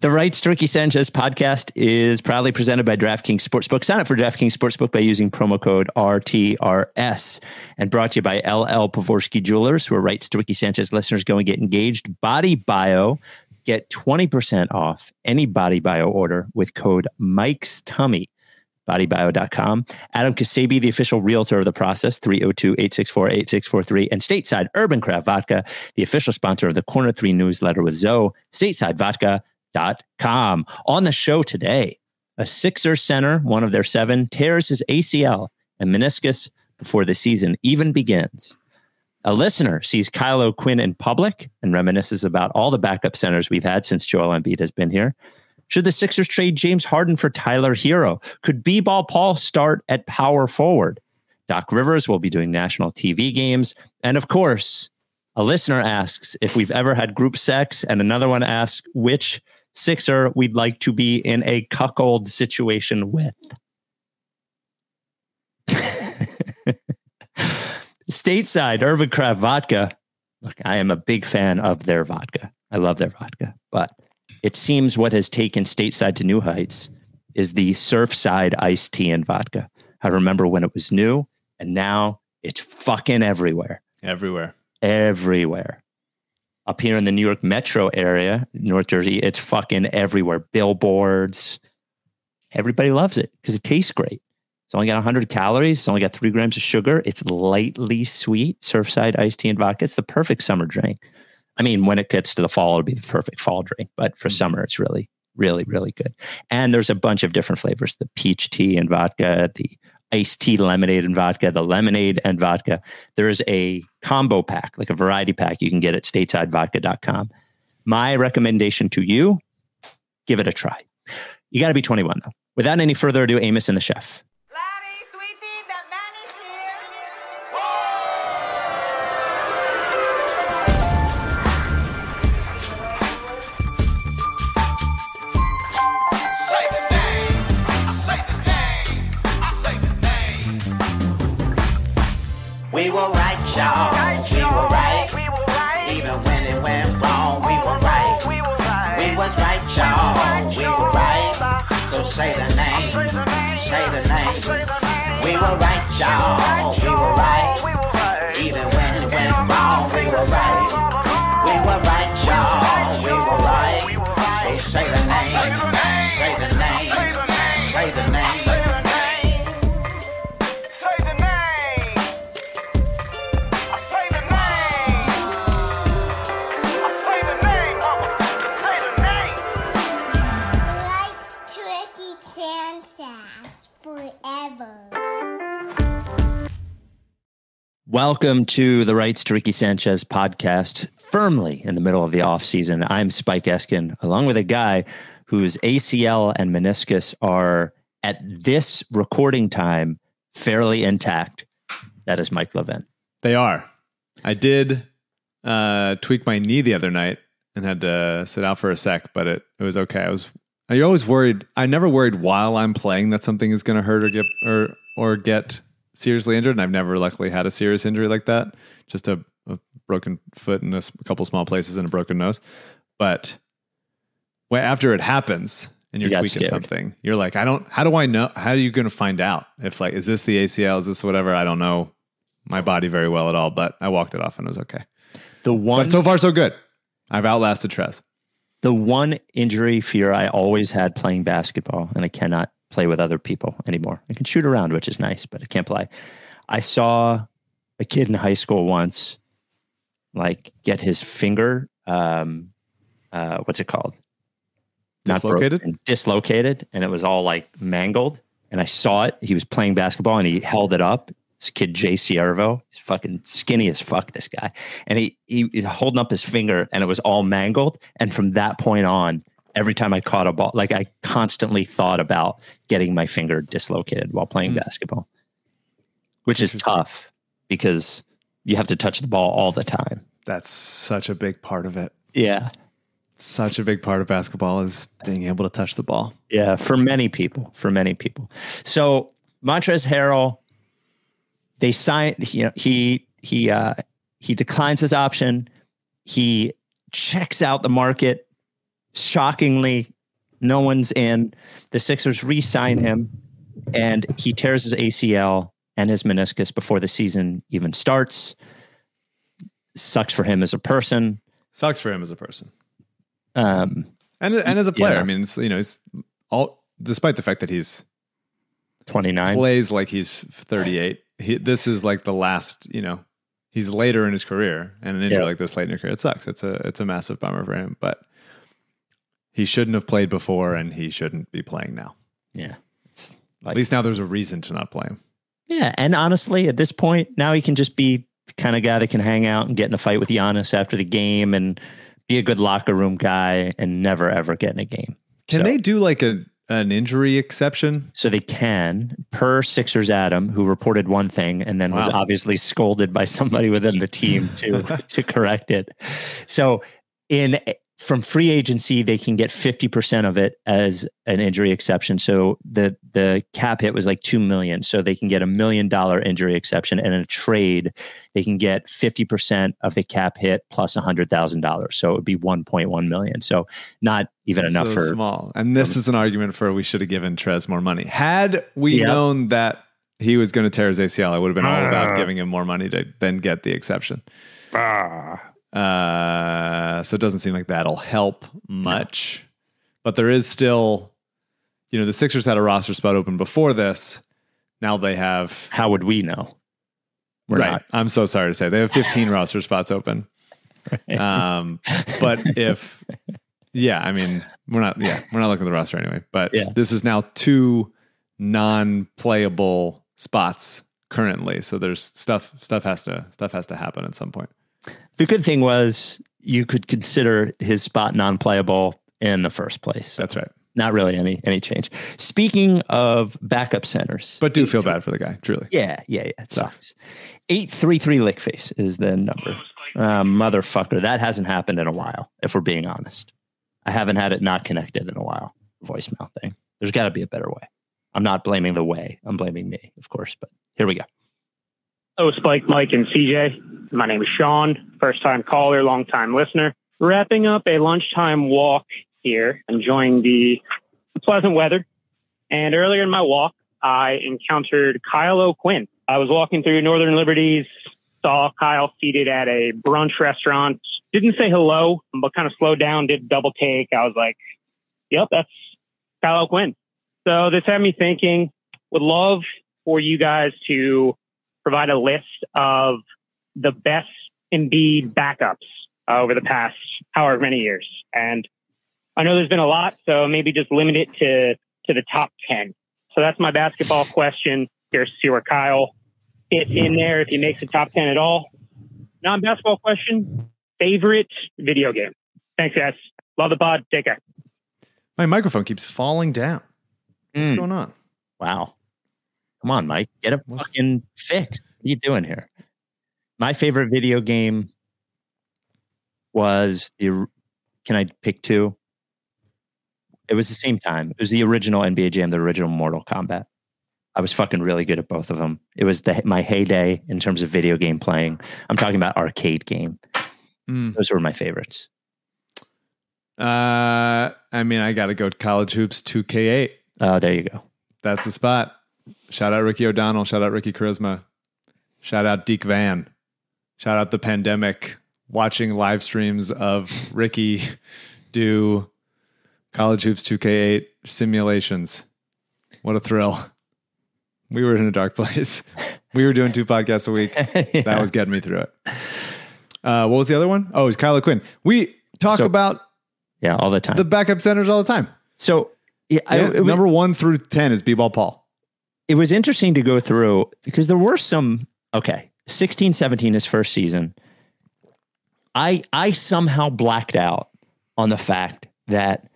The Rights to Ricky Sanchez podcast is proudly presented by DraftKings Sportsbook. Sign up for DraftKings Sportsbook by using promo code RTRS and brought to you by LL Pavorsky Jewelers, where Rights to Ricky Sanchez listeners go and get engaged. Body Bio, get 20% off any Body Bio order with code Mike's Tummy. BodyBio.com. Adam Ksebe, the official realtor of the process, 302 864 8643. And Stateside Urban Craft Vodka, the official sponsor of the Corner 3 newsletter with Zo. Stateside Vodka com. On the show today, a Sixer center, one of their seven, tears his ACL and meniscus before the season even begins. A listener sees Kyle Quinn in public and reminisces about all the backup centers we've had since Joel Embiid has been here. Should the Sixers trade James Harden for Tyler Herro? Could B-Ball Paul start at power forward? Doc Rivers will be doing national TV games. And of course, a listener asks if we've ever had group sex, and another one asks which Sixer we'd like to be in a cuckold situation with. Stateside, Urban Craft Vodka. Look, I am a big fan of their vodka. I love their vodka, but it seems what has taken Stateside to new heights is the Surfside iced tea and vodka. I remember when it was new, and now it's fucking everywhere. Everywhere. Everywhere up here in the New York metro area, North Jersey, it's fucking everywhere. Billboards. Everybody loves it because it tastes great. It's only got 100 calories. It's only got three grams of sugar. It's lightly sweet. Surfside iced tea and vodka. It's the perfect summer drink. I mean, when it gets to the fall, it'll be the perfect fall drink. But for mm-hmm. summer, it's really, really, really good. And there's a bunch of different flavors: the peach tea and vodka, the iced tea lemonade and vodka, the lemonade and vodka. There's a combo pack, like a variety pack you can get at statesidevodka.com. My recommendation to you, give it a try. You got to be 21 though. Without any further ado, Amos and the chef. We were right, y'all. We were right. Welcome to the Rights to Ricky Sanchez podcast, firmly in the middle of the off season. I'm Spike Eskin, along with a guy whose ACL and meniscus are at this recording time fairly intact. That is Mike Levin. They are. I did uh, tweak my knee the other night and had to sit out for a sec, but it, it was okay. I was. You're always worried. I never worried while I'm playing that something is going to hurt or get or or get seriously injured, and I've never luckily had a serious injury like that. Just a, a broken foot and a, a, couple small places and a broken nose. But well, after it happens and you're you tweaking scared. something, you're like, I don't. How do I know? How are you going to find out if like is this the ACL? Is this whatever? I don't know my body very well at all. But I walked it off and it was okay. The one, but so far so good. I've outlasted Trez. The one injury fear I always had playing basketball, and I cannot play with other people anymore. I can shoot around, which is nice, but I can't play. I saw a kid in high school once, like get his finger, um, uh, what's it called? Dislocated. and dislocated, and it was all like mangled. And I saw it. He was playing basketball, and he held it up. This kid Jay Siervo, he's fucking skinny as fuck. This guy, and he, he he's holding up his finger, and it was all mangled. And from that point on, every time I caught a ball, like I constantly thought about getting my finger dislocated while playing mm. basketball, which is tough because you have to touch the ball all the time. That's such a big part of it. Yeah. Such a big part of basketball is being able to touch the ball. Yeah, for many people, for many people. So Montrezl Harrell, they signed. You know, he he uh, he declines his option. He checks out the market shockingly, no one's in. The Sixers re-sign him, and he tears his ACL and his meniscus before the season even starts. Sucks for him as a person. Sucks for him as a person Um, and and as a player. Yeah. I mean, it's, you know, he's all despite the fact that he's 29. plays like he's 38. He, this is like the last, you know, he's later in his career, and an injury Yeah. like this late in your career, it sucks. It's a it's a massive bummer for him, but he shouldn't have played before, and he shouldn't be playing now. Yeah. It's At least now there's a reason to not play him. yeah. And honestly, at this point, now he can just be the kind of guy that can hang out and get in a fight with Giannis after the game and be a good locker room guy and never, ever get in a game. Can So- they do like a an injury exception? So they can, per Sixers Adam, who reported one thing and then was obviously scolded by somebody within the team to to correct it. So in from free agency, they can get fifty percent of it as an injury exception. So the the cap hit was like two million. So they can get a million dollar injury exception, and in a trade, they can get fifty percent of the cap hit plus a hundred thousand dollars. So it would be one point one million. So not even enough so for small. And this is an argument for we should have given Trez more money. Had we Yep. known that he was going to tear his ACL, I would have been all about Ah. giving him more money to then get the exception. Uh, so it doesn't seem like that'll help much. But there is still, you know, the Sixers had a roster spot open before this. Now they have. how would we know? We're right. not. I'm so sorry to say they have 15 roster spots open. Um, but if, yeah, I mean, we're not, yeah, we're not looking at the roster anyway. But Yeah. this is now two non-playable spots currently. So there's stuff, stuff has to, stuff has to happen at some point. The good thing was you could consider his spot non-playable in the first place. That's right. Not really any any change. Speaking of backup centers, But do feel bad for the guy, truly. yeah, yeah, yeah, it sucks. Eight three three lickface is the number. Uh, motherfucker, that hasn't happened in a while. If we're being honest, I haven't had it not connected in a while. Voicemail thing. There's got to be a better way. I'm not blaming the way. I'm blaming me, of course. But here we go. Oh, Spike, Mike, and CJ. My name is Sean, first time caller, long time listener. Wrapping up a lunchtime walk here, enjoying the pleasant weather. And earlier in my walk, I encountered Kyle O'Quinn. I was walking through Northern Liberties, saw Kyle seated at a brunch restaurant. Didn't say hello, but kind of slowed down, did double take. I was like, yep, that's Kyle O'Quinn. So this had me thinking, would love for you guys to provide a list of the best Embiid backups uh, over the past however many years. And I know there's been a lot, so maybe just limit it to to the top ten. So that's my basketball question. Here's to see where Kyle fits in there if he makes the top ten at all. Non-basketball question: favorite video game. Thanks, guys. Love the pod. Take care. My microphone keeps falling down. What's Mm, going on? wow. Come on, Mike. Get it What's- fucking fixed. What are you doing here? My favorite video game was the. Can I pick two? It was the same time. It was the original NBA Jam, the original Mortal Kombat. I was fucking really good at both of them. It was the my heyday in terms of video game playing. I'm talking about arcade game. Mm. Those were my favorites. Uh, I mean, I got to go to college hoops 2K8. Oh, there you go. That's the spot. Shout out Ricky O'Donnell. Shout out Ricky Charisma. Shout out Deke Van. Shout out the pandemic. Watching live streams of Ricky do college hoops 2K8 simulations. What a thrill. We were in a dark place. We were doing two podcasts a week. That was getting me through it. Uh, what was the other one? Oh, it's Kyle Quinn. We talk So- about yeah, all the time. the backup centers all the time. so yeah, I, Yeah, it was- number one through 10 is B-Ball Paul. it was interesting to go through because there were some okay 16 17 his first season i i somehow blacked out on the fact that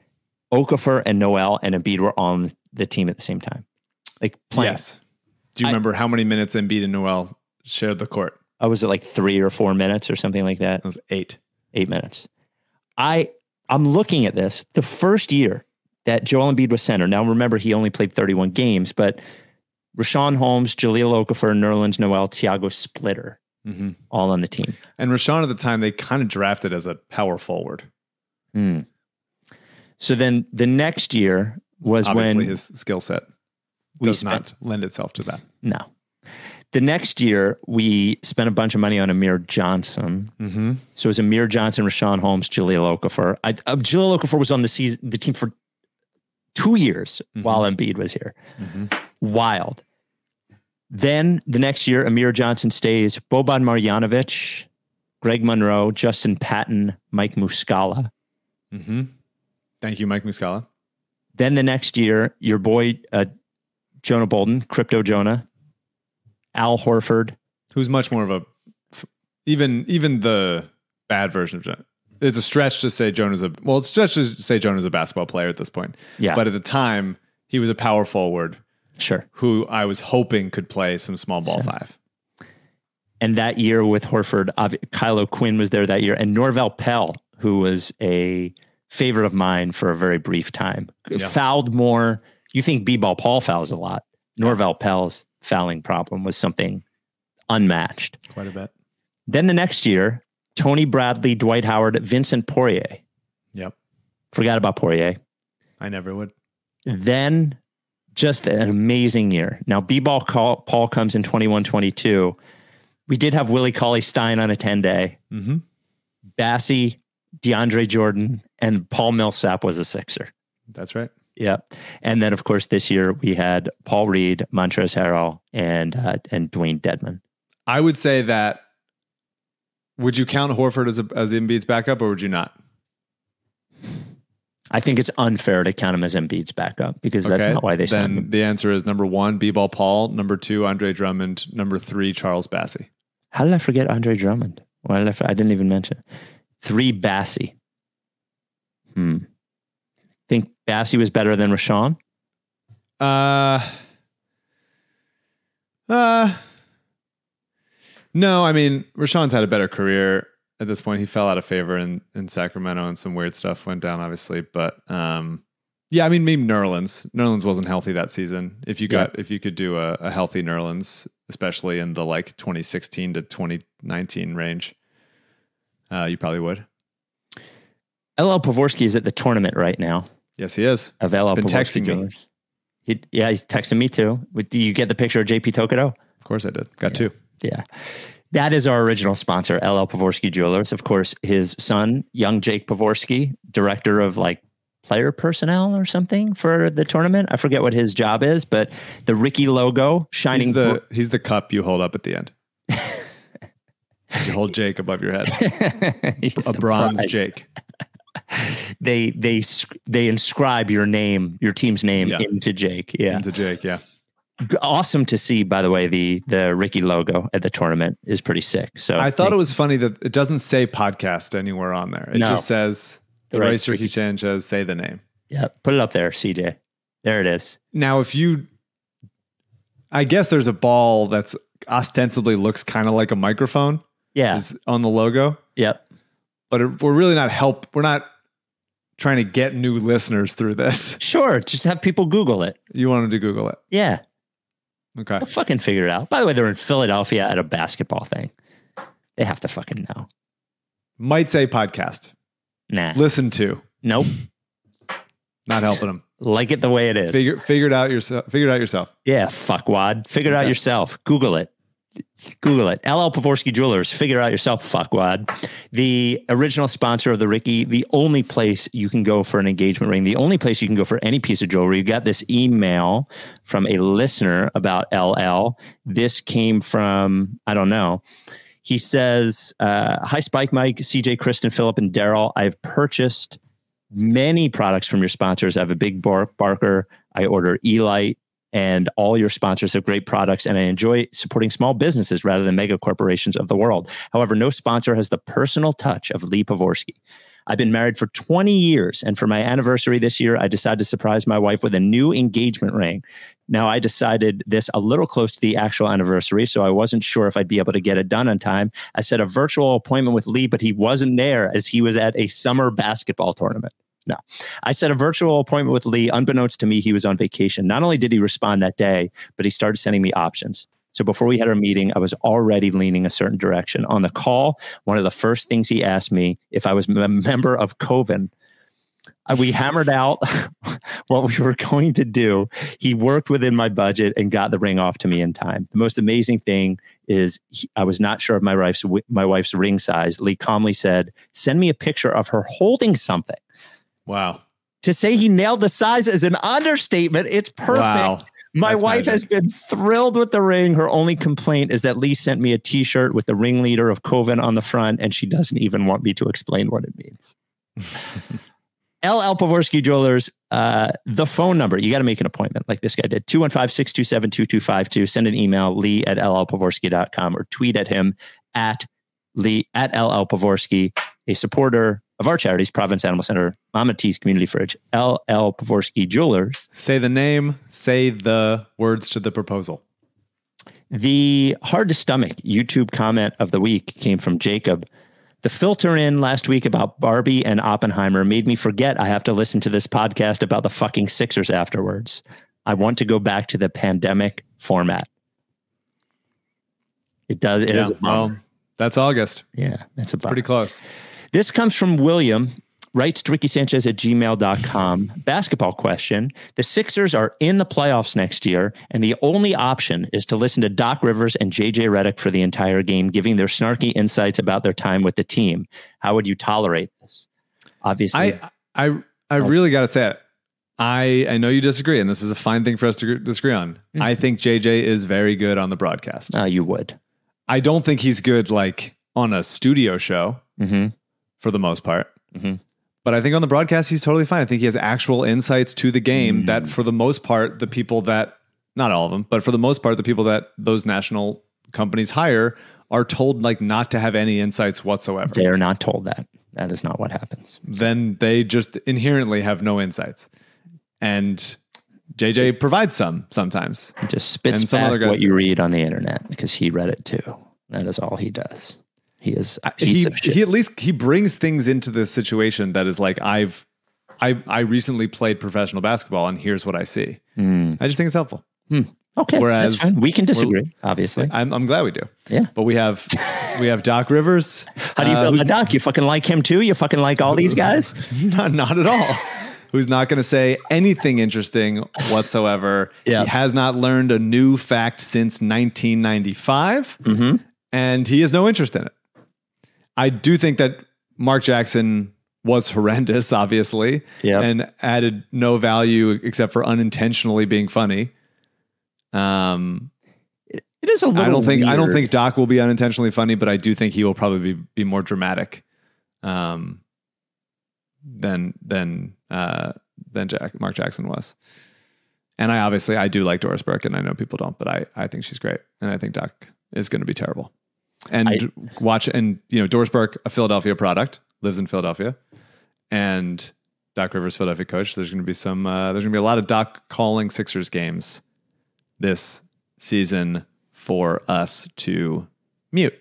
okafor and noel and Embiid were on the team at the same time like playing Yes. Do you I- remember how many minutes Embiid and Noel shared the court? i was it like three or four minutes or something like that It was eight. eight minutes i i'm looking at this the first year that joel Embiid was center now remember he only played 31 games but Richaun holmes Jahlil okafor nerlens noel tiago splitter Mm-hmm. all on the team And Richaun at the time, they kind of drafted as a power forward. Hmm. So then the next year was Obviously, when his skill set does spent not lend itself to that. no. The next year we spent a bunch of money on Amir Johnson. Mm-hmm. So it was Amir Johnson, Richaun Holmes, Jahlil Okafor. I, uh, Jahlil Okafor was on the season, the team for two years Mhm. while Embiid was here. Mm-hmm. Wild. Then the next year, Amir Johnson stays. Boban Marjanovic, Greg Monroe, Justin Patton, Mike Muscala. Mm-hmm. Thank you, Mike Muscala. Then the next year, your boy uh, Jonah Bolden, Crypto Jonah, Al Horford. Who's much more of a even even the bad version of Jonah. It's a stretch to say Jonah's a well, it's a stretch to say Jonah's a basketball player at this point. Yeah, But at the time, he was a power forward sure. who I was hoping could play some small ball Sure. five. And that year with Horford, Kyle O'Quinn was there that year, and Norvell Pelle, who was a favorite of mine for a very brief time, Yeah. fouled more. You think B-ball Paul fouls a lot. Norvell Pelle's fouling problem was something unmatched. Quite a bit. Then the next year, Tony Bradley, Dwight Howard, Vincent Poirier. Yep. Forgot about Poirier. I never would. Then just an amazing year. Now, B-ball Paul comes in 21 22. We did have Willie Cauley Stein on a 10 day. Mm-hmm. Bassey, DeAndre Jordan, and Paul Millsap was a sixer. That's right. Yep. And then, of course, this year we had Paul Reed, Montrezl Harrell, and uh, and Dewayne Dedmon. I would say that. Would you count Horford as a, as Embiid's backup, or would you not? I think it's unfair to count him as Embiid's backup because that's not why they signed then him. the answer is number one, B-ball Paul. Number two, Andre Drummond. Number three, Charles Bassey. How did I forget Andre Drummond? Why did I, for- I didn't even mention three Bassey. Hmm. Think Bassey was better than Richaun? Uh, uh, no, I mean, Richaun's had a better career at this point. He fell out of favor in, in Sacramento and some weird stuff went down, obviously. But um, yeah, I mean, maybe Nerlens. Nerlens wasn't healthy that season. If you got, if you could do a, a healthy Nerlens, especially in the like 2016 to 2019 range, uh, you probably would. LL Pavorsky is at the tournament right now Yes, he is. of LL Been Pavorsky texting me. He, yeah, he's texting me too. Do you get the picture of JP Tokoto? Of course I did. Got two. Yeah. That is our original sponsor, LL Pavorsky Jewelers. Of course, his son, young Jake Pavorsky, director of like player personnel or something for the tournament. I forget what his job is, but the Ricky logo shining. He's the he's the cup you hold up at the end. you hold Jake above your head. A bronze prize. Jake. They they they inscribe your name, your team's name Yeah. into Jake. Yeah, Into Jake, yeah. Awesome to see. By the way, the the Ricky logo at the tournament is pretty sick. So I thought it was funny that it doesn't say podcast anywhere on there. It No. just says the Right. racer Ricky Sanchez, say the name. yeah, put it up there, CJ. There it is. Now, if you, I guess there's a ball that's ostensibly looks kind of like a microphone Yeah. is on the logo, Yep. but it, we're really not help. We're not trying to get new listeners through this. Sure. Just have people Google it. You wanted to Google it. Yeah. Okay. They'll fucking figure it out. By the way, they're in Philadelphia at a basketball thing. They have to fucking know. Might say podcast. Nah. Listen to. Nope. Not helping them. Like it the way it is. Figure figure it out yourself. Figure it out yourself. yeah, fuckwad. Figure it out yourself. Google it. Google it. LL Pavorsky Jewelers. Figure out yourself, fuckwad. The original sponsor of the Ricky, the only place you can go for an engagement ring, the only place you can go for any piece of jewelry. You got this email from a listener about LL. This came from, I don't know. He says, uh, Hi, Spike Mike, CJ, Kristen, Philip, and Daryl. I've purchased many products from your sponsors. I have a big bar- Barker. I order Elite, and all your sponsors have great products. And I enjoy supporting small businesses rather than mega corporations of the world. However, no sponsor has the personal touch of Lee Pavorsky. I've been married for 20 years, and for my anniversary this year, I decided to surprise my wife with a new engagement ring. Now, I decided this a little close to the actual anniversary, so I wasn't sure if I'd be able to get it done on time. I set a virtual appointment with Lee, but he wasn't there as he was at a summer basketball tournament. No, I set a virtual appointment with Lee. Unbeknownst to me, he was on vacation. Not only did he respond that day, but he started sending me options. So before we had our meeting, I was already leaning a certain direction. On the call, one of the first things he asked me if I was a member of Coven. uh, we hammered out what we were going to do. He worked within my budget and got the ring off to me in time. The most amazing thing is he, I was not sure of my wife's my wife's ring size. Lee calmly said, "Send me a picture of her holding something." Wow. To say he nailed the size is an understatement. It's perfect. Wow. My That's wife magic. has been thrilled with the ring. Her only complaint is that Lee sent me a T-shirt with the ringleader of Coven on the front, and she doesn't even want me to explain what it means. L. Pavorsky Jewelers, uh, the phone number, you got to make an appointment like this guy did 215 627 2252. Send an email, lee at llpavorsky.com, or tweet at him at lee at LL Pavorsky, a supporter of our charities, Providence Animal Center, Mama T's Community Fridge, LL Pavorsky Jewelers. Say the name, say the words to the proposal. The hard to stomach YouTube comment of the week came from Jacob. The filter in last week about Barbie and Oppenheimer made me forget I have to listen to this podcast about the fucking Sixers afterwards. I want to go back to the pandemic format. It does. It is a well, that's August. yeah, it's a bummer. Pretty close. This comes from William, writes to Ricky Sanchez at gmail.com. Basketball question. The Sixers are in the playoffs next year, and the only option is to listen to Doc Rivers and JJ Redick for the entire game, giving their snarky insights about their time with the team. How would you tolerate this? Obviously, I I I really got to say it. I I know you disagree, and this is a fine thing for us to disagree on. Mm-hmm. I think JJ is very good on the broadcast. uh, you would. I don't think he's good like on a studio show hmm for the most part. Mhm. But I think on the broadcast he's totally fine. I think he has actual insights to the game Mm. that for the most part the people that not all of them, but for the most part the people that those national companies hire are told like not to have any insights whatsoever. They are not told that. That is not what happens. then they just inherently have no insights. And JJ provides some sometimes. He just spits And some back other guys what you read on the internet because he read it too. That is all he does. He is a piece He of shit. he at least he brings things into this situation that is like I've I I recently played professional basketball and here's what I see. Hmm. I just think it's helpful. Okay, Whereas- we can disagree, obviously. I'm I'm glad we do. Yeah. But we have we have Doc Rivers. How do you uh, feel about Doc? You fucking like him too? You fucking like all these guys? Not, not at all. Who's not going to say anything interesting whatsoever. Yeah. He has not learned a new fact since 1995, Mm-hmm. and he has no interest in it. I do think that Mark Jackson was horrendous, obviously, Yeah. and added no value except for unintentionally being funny. Um, It is a little. I don't think I don't think Doc will be unintentionally funny, but I do think he will probably be, be more dramatic um, than than uh, than Jack Mark Jackson was. And I obviously I do like Doris Burke, and I know people don't, but I I think she's great, and I think Doc is going to be terrible. And I- watch and you know Doris Burke, a Philadelphia product, lives in Philadelphia, and Doc Rivers, Philadelphia coach. There's going to be some. Uh, there's going to be a lot of Doc calling Sixers games this season for us to mute.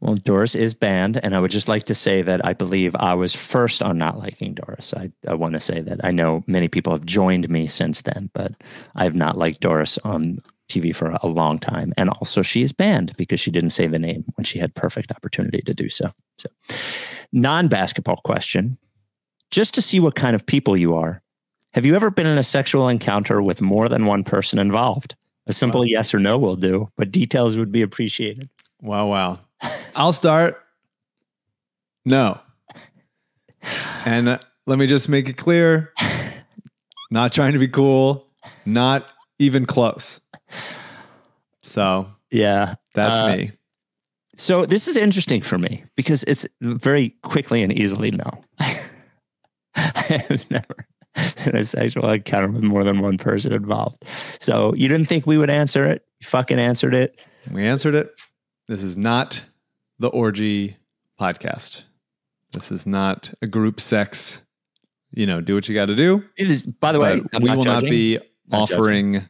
Well, Doris is banned, and I would just like to say that I believe I was first on not liking Doris. I, I want to say that I know many people have joined me since then, but I have not liked Doris on TV for a long time. And also, she is banned because she didn't say the name when she had perfect opportunity to do so. So, non basketball question just to see what kind of people you are. Have you ever been in a sexual encounter with more than one person involved? A simple yes or no will do, but details would be appreciated. Wow, wow. I'll start. No. And uh, let me just make it clear not trying to be cool, not even close. So Yeah. that's Uh, me. So this is interesting for me because it's very quickly and easily no. I have never been a sexual encounter with more than one person involved. So you didn't think we would answer it? You fucking answered it. We answered it. This is not the orgy podcast. This is not a group sex. You know, do what you got to do. Is, by the way, I'm we not will not judging. be Not judging. offering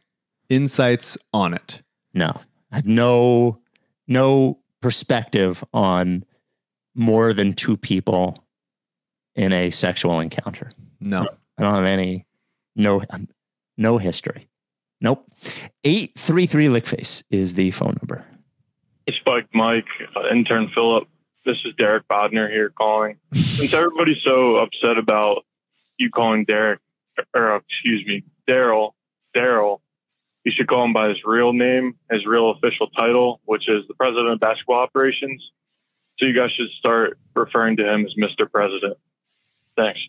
insights on it. No, I have no no perspective on more than two people in a sexual encounter. No. I don't have any, no, um, no history. Nope. 833 Lickface is the phone number. It's Spike, Mike, uh, intern Philip. This is Derek Bodner here calling. Since everybody's so upset about you calling Derek, or excuse me, Daryl, Daryl, you should call him by his real name, his real official title, which is the president of basketball operations. So you guys should start referring to him as Mr. President. Thanks.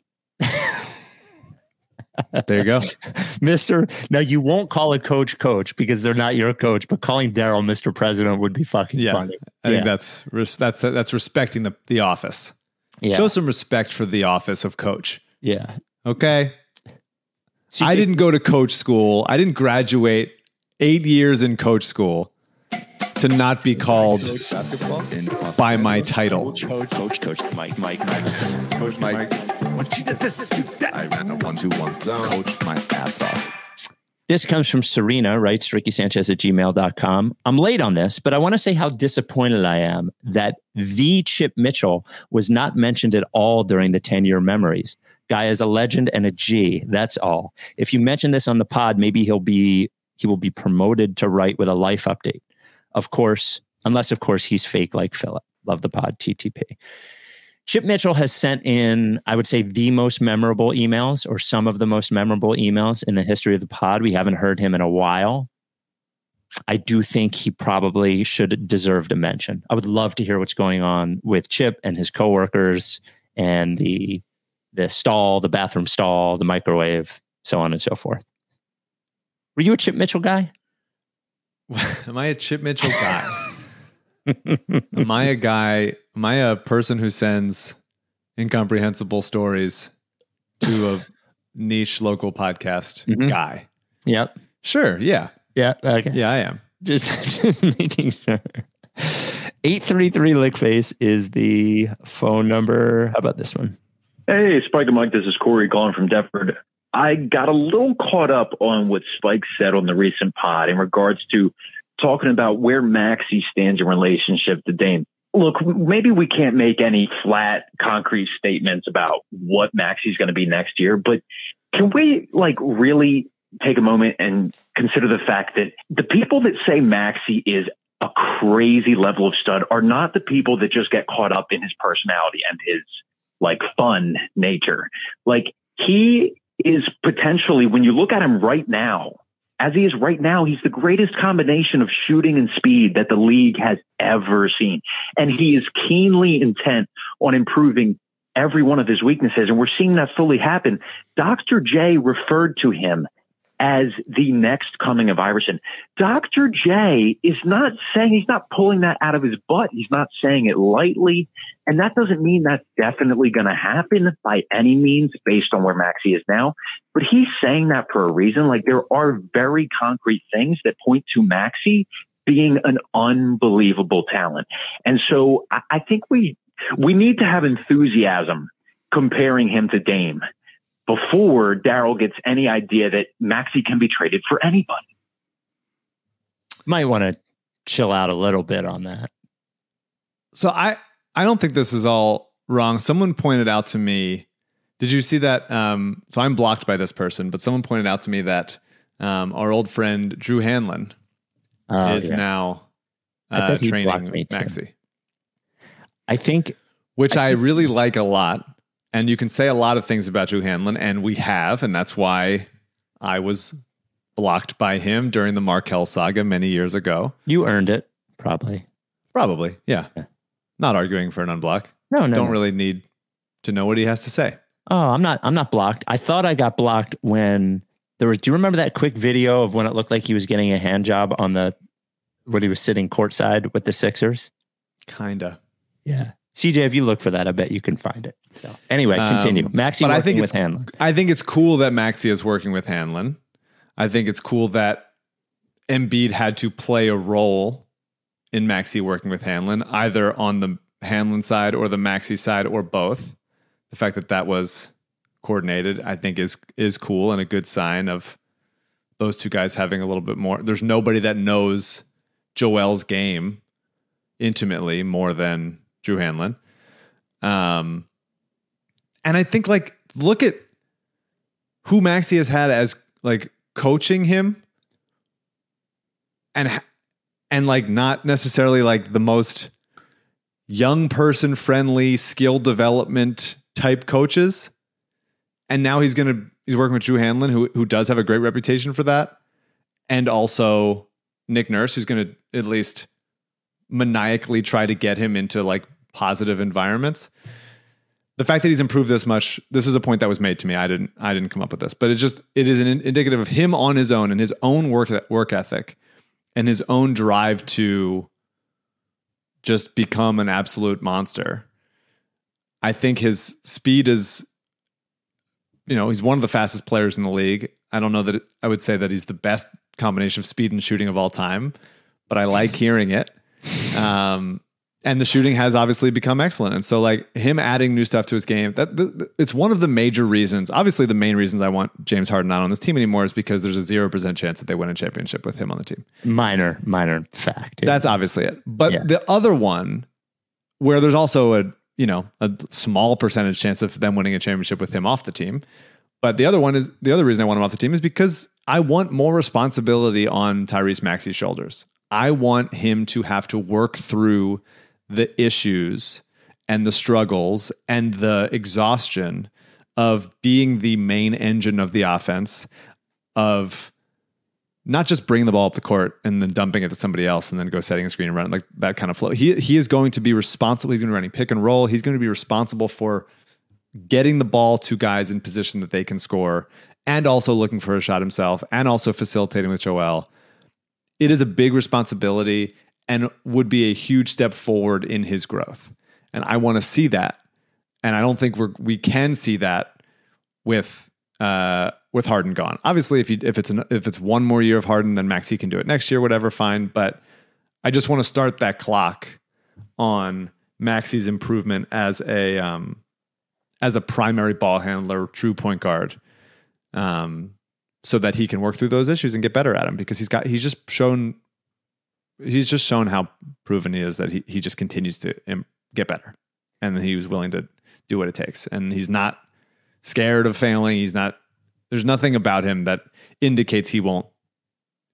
There you go. Mister. Now you won't call a coach coach because they're not your coach, but calling Daryl Mister President would be fucking Yeah, funny. I think that's that's that's respecting the the office. Yeah, Show some respect for the office of coach. yeah. Okay, So I didn't go to coach school. I didn't graduate eight years in coach school to not be called by my title. Coach, coach, coach, Mike, Mike, Mike, coach, Mike. When she does this, this, do that. I ran a one, two, one zone. Coach my ass off. This comes from Serena, writes Ricky Sanchez at gmail.com. I'm late on this, but I want to say how disappointed I am that the Chip Mitchell was not mentioned at all during the 10 year memories. Guy is a legend and a G. That's all. If you mention this on the pod, maybe he'll be he will be promoted to write with a life update. Of course, unless of course he's fake like Philip. Love the pod, TTP. Chip Mitchell has sent in, I would say, the most memorable emails or some of the most memorable emails in the history of the pod. We haven't heard him in a while. I do think he probably should deserve to mention. I would love to hear what's going on with Chip and his coworkers and the the stall, the bathroom stall, the microwave, so on and so forth. Were you a Chip Mitchell guy? Am I a Chip Mitchell guy? am I a guy? Am I a person who sends incomprehensible stories to a niche local podcast Mhm. guy? Yep. Sure. Yeah. Yeah. Okay. Yeah, I am. just just making sure. 833 Lickface is the phone number. How about this one? Hey, Spike and Mike, this is Corey calling from Deptford. I got a little caught up on what Spike said on the recent pod in regards to talking about where Maxey stands in relationship to Dame. Look, maybe we can't make any flat, concrete statements about what Maxey's going to be next year, but can we like really take a moment and consider the fact that the people that say Maxey is a crazy level of stud are not the people that just get caught up in his personality and his like fun nature. Like he is potentially, when you look at him right now, as he is right now, he's the greatest combination of shooting and speed that the league has ever seen. And he is keenly intent on improving every one of his weaknesses. And we're seeing that fully happen. Dr. J referred to him as the next coming of Iverson. Dr. J is not saying he's not pulling that out of his butt. He's not saying it lightly. And that doesn't mean that's definitely going to happen by any means based on where Maxey is now. But he's saying that for a reason. Like there are very concrete things that point to Maxey being an unbelievable talent. And so I, I think we we need to have enthusiasm comparing him to Dame before Daryl gets any idea that Maxey can be traded for anybody. Might want to chill out a little bit on that. So I I don't think this is all wrong. Someone pointed out to me. Did you see that? Um, so I'm blocked by this person, but someone pointed out to me that um, our old friend Drew Hanlen Oh, is yeah. now uh, training blocked me too. Maxey, I think which I really like a lot. And you can say a lot of things about Drew Hanlen, and we have, and that's why I was blocked by him during the Markelle saga many years ago. you earned it, probably. Probably, yeah. Yeah. Not arguing for an unblock. No, no. Don't no. really need to know what he has to say. Oh, I'm not. I'm not blocked. I thought I got blocked when there was. Do you remember that quick video of when it looked like he was getting a hand job on the when he was sitting courtside with the Sixers? Kinda. Yeah. CJ, if you look for that, I bet you can find it. So anyway, Um, continue. Maxey but I working think with it's- Hanlen. I think it's cool that Maxey is working with Hanlen. I think it's cool that Embiid had to play a role in Maxey working with Hanlen, either on the Hanlen side or the Maxey side or both. The fact that that was coordinated, I think, is is cool and a good sign of those two guys having a little bit more. There's nobody that knows Joel's game intimately more than Drew Hanlen. Um, and I think like look at who Maxey has had as like coaching him, and and like not necessarily like the most young person friendly skill development type coaches. and now he's gonna he's working with Drew Hanlen, who who does have a great reputation for that, and also Nick Nurse, who's gonna at least maniacally try to get him into like positive environments. The fact that he's improved this much, this is a point that was made to me. I didn't I didn't come up with this, but it just it is an indicative of him on his own and his own work work ethic and his own drive to just become an absolute monster. I think his speed is you know, he's one of the fastest players in the league. I don't know that it, I would say that he's the best combination of speed and shooting of all time, but I like hearing it. Um, and the shooting has obviously become excellent. And so, like him adding new stuff to his game, that it's one of the major reasons. Obviously, the main reasons I want James Harden not on this team anymore is because there's a zero percent chance that they win a championship with him on the team. Minor, minor fact. That's obviously it. But Yeah. the other one, where there's also a you know a small percentage chance of them winning a championship with him off the team. But the other one is the other reason I want him off the team is because I want more responsibility on Tyrese Maxey's shoulders. I want him to have to work through the issues and the struggles and the exhaustion of being the main engine of the offense, of not just bringing the ball up the court and then dumping it to somebody else and then go setting a screen and running like that kind of flow. He he is going to be responsible. He's going to be running pick and roll. He's going to be responsible for getting the ball to guys in position that they can score and also looking for a shot himself and also facilitating with Joel. It is a big responsibility and would be a huge step forward in his growth. And I want to see that. And I don't think we're we can see that with uh with Harden gone. Obviously if you if it's an, if it's one more year of Harden then Maxey can do it next year whatever fine, but I just want to start that clock on Maxey's improvement as a um as a primary ball handler, true point guard. Um so that he can work through those issues and get better at them because he's got he's just shown he's just shown how proven he is that he, he just continues to get better. And he was willing to do what it takes. And he's not scared of failing. He's not there's nothing about him that indicates he won't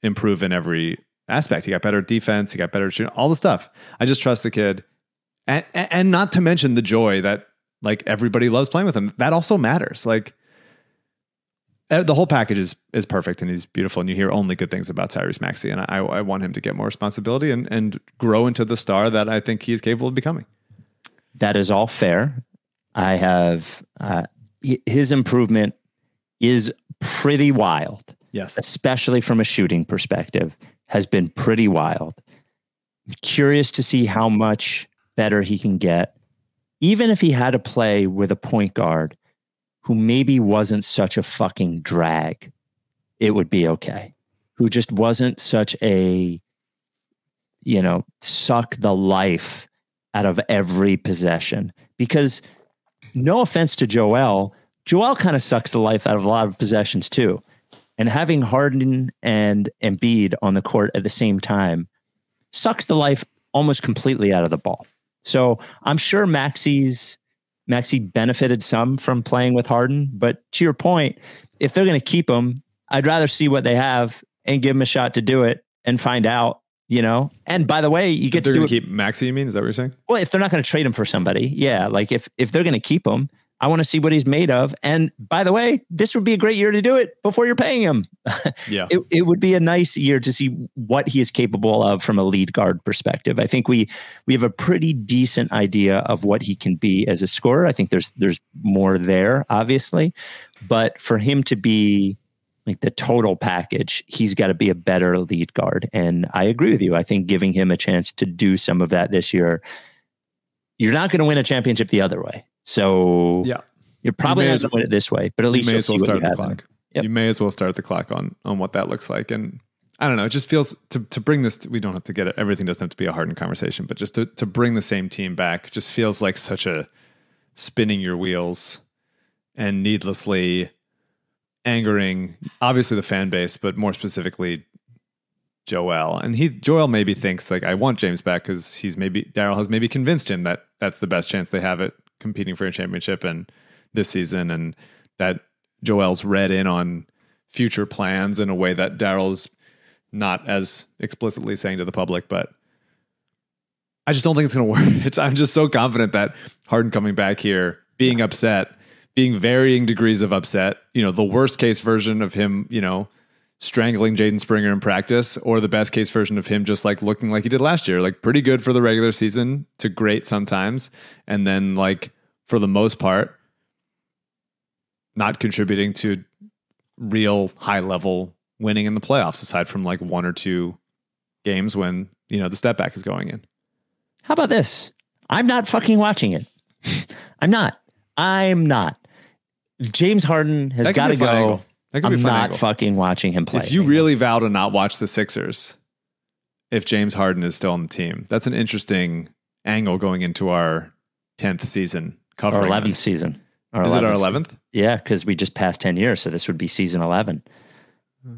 improve in every aspect. He got better defense. He got better shooting all the stuff. I just trust the kid. And and not to mention the joy that like everybody loves playing with him. That also matters. Like the whole package is is perfect and he's beautiful and you hear only good things about Tyrese Maxey and I, I want him to get more responsibility and and grow into the star that I think he is capable of becoming. That is all fair. I have uh, his improvement is pretty wild, Yes. especially from a shooting perspective, has been pretty wild. Curious to see how much better he can get, even if he had to play with a point guard who maybe wasn't such a fucking drag, it would be okay. Who just wasn't such a, you know, suck the life out of every possession. Because no offense to Joel, Joel kind of sucks the life out of a lot of possessions too. And having Harden and Embiid on the court at the same time sucks the life almost completely out of the ball. So I'm sure Maxey's Maxey benefited some from playing with Harden, but to your point, if they're going to keep him, I'd rather see what they have and give him a shot to do it and find out, you know. And by the way, you get to do going it to keep Maxey. you mean? Is that what you're saying? well, if they're not going to trade him for somebody, yeah. Like if if they're going to keep him, I want to see what he's made of. And by the way, this would be a great year to do it before you're paying him. Yeah. it, it would be a nice year to see what he is capable of from a lead guard perspective. I think we we have a pretty decent idea of what he can be as a scorer. I think there's there's more there, obviously, but for him to be like the total package, he's got to be a better lead guard. And I agree with you. I think giving him a chance to do some of that this year, you're not going to win a championship the other way. So Yeah. you're probably may not going to win it this way, but at least you may as well start you the have in him. clock. Yep. You may as well start the clock on on what that looks like. And I don't know. It just feels to to bring this. we don't have to get it. Everything doesn't have to be a hardened conversation, but just to to bring the same team back just feels like such a spinning your wheels and needlessly angering obviously the fan base, but more specifically Joel. And he Joel maybe thinks like I want James back because he's maybe Daryl has maybe convinced him that that's the best chance they have at competing for a championship and this season, and that Joel's read in on future plans in a way that Daryl's not as explicitly saying to the public, but I just don't think it's going to work. It's, I'm just so confident that Harden coming back here, being upset, being varying degrees of upset. You know, the worst case version of him, you know, strangling Jaden Springer in practice, or the best case version of him just like looking like he did last year, like pretty good for the regular season to great sometimes, and then like for the most part, not contributing to real high level winning in the playoffs, aside from like one or two games when you know the step back is going in. How about this? I'm not fucking watching it. I'm not. I'm not. James Harden has got to go. angle. That could I'm not angle. fucking watching him play. If you really vow to not watch the Sixers, if James Harden is still on the team, that's an interesting angle going into our tenth season our 11th this. season. Our Is it our 11th? Yeah, because we just passed 10 years. So this would be season 11. Hmm.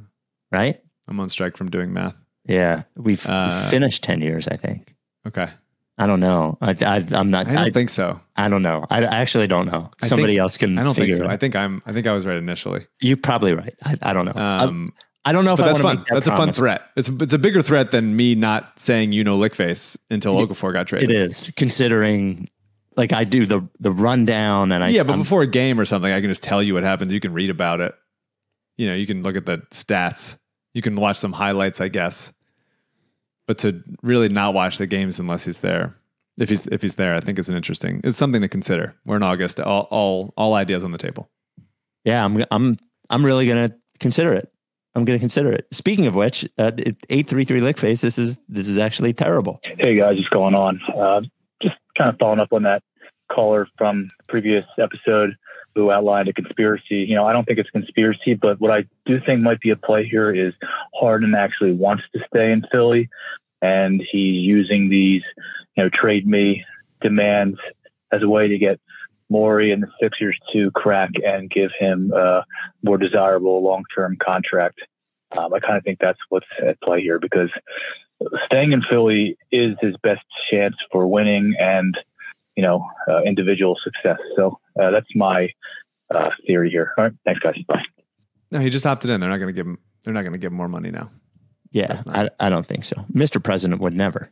Right? I'm on strike from doing math. Yeah. We've Uh, finished 10 years, I think. Okay, I don't know. I, I, I'm not. I don't I, think so. I don't know. I, I actually don't know. I Somebody think- else can I don't think so. it I think I'm. I think I was right initially. You're probably right. I, I don't know. I- Um, I, don't know if that's fun. that That's a fun threat. It's it's a bigger threat than me not saying you know lickface until It- Okafor got traded. It is considering, like I do the the rundown, and I yeah, but I'm- before a game or something, I can just tell you what happens. You can read about it. You know, you can look at the stats. You can watch some highlights, I guess. But to really not watch the games unless he's there, if he's if he's there, I think it's an interesting. It's something to consider. We're in August. All all all ideas on the table. yeah, I'm I'm I'm really gonna consider it. I'm gonna consider it. Speaking of which, uh, eight three three lick face. This is this is actually terrible. Hey guys, what's going on? Uh, just kind of following up on that caller from previous episode who outlined a conspiracy. You know, I don't think it's conspiracy, but what I do think might be a play here is Harden actually wants to stay in Philly, and he's using these, you know, trade me demands as a way to get Morey and the Sixers to crack and give him a more desirable long-term contract. Um, I kind of think that's what's at play here because staying in Philly is his best chance for winning and you know uh, individual success. So uh, that's my uh, theory here. All right, thanks guys. Bye. No, he just opted in. They're not going to give him. They're not going to give him more money now. Yeah, That's I, I don't think so. Mr. President would never.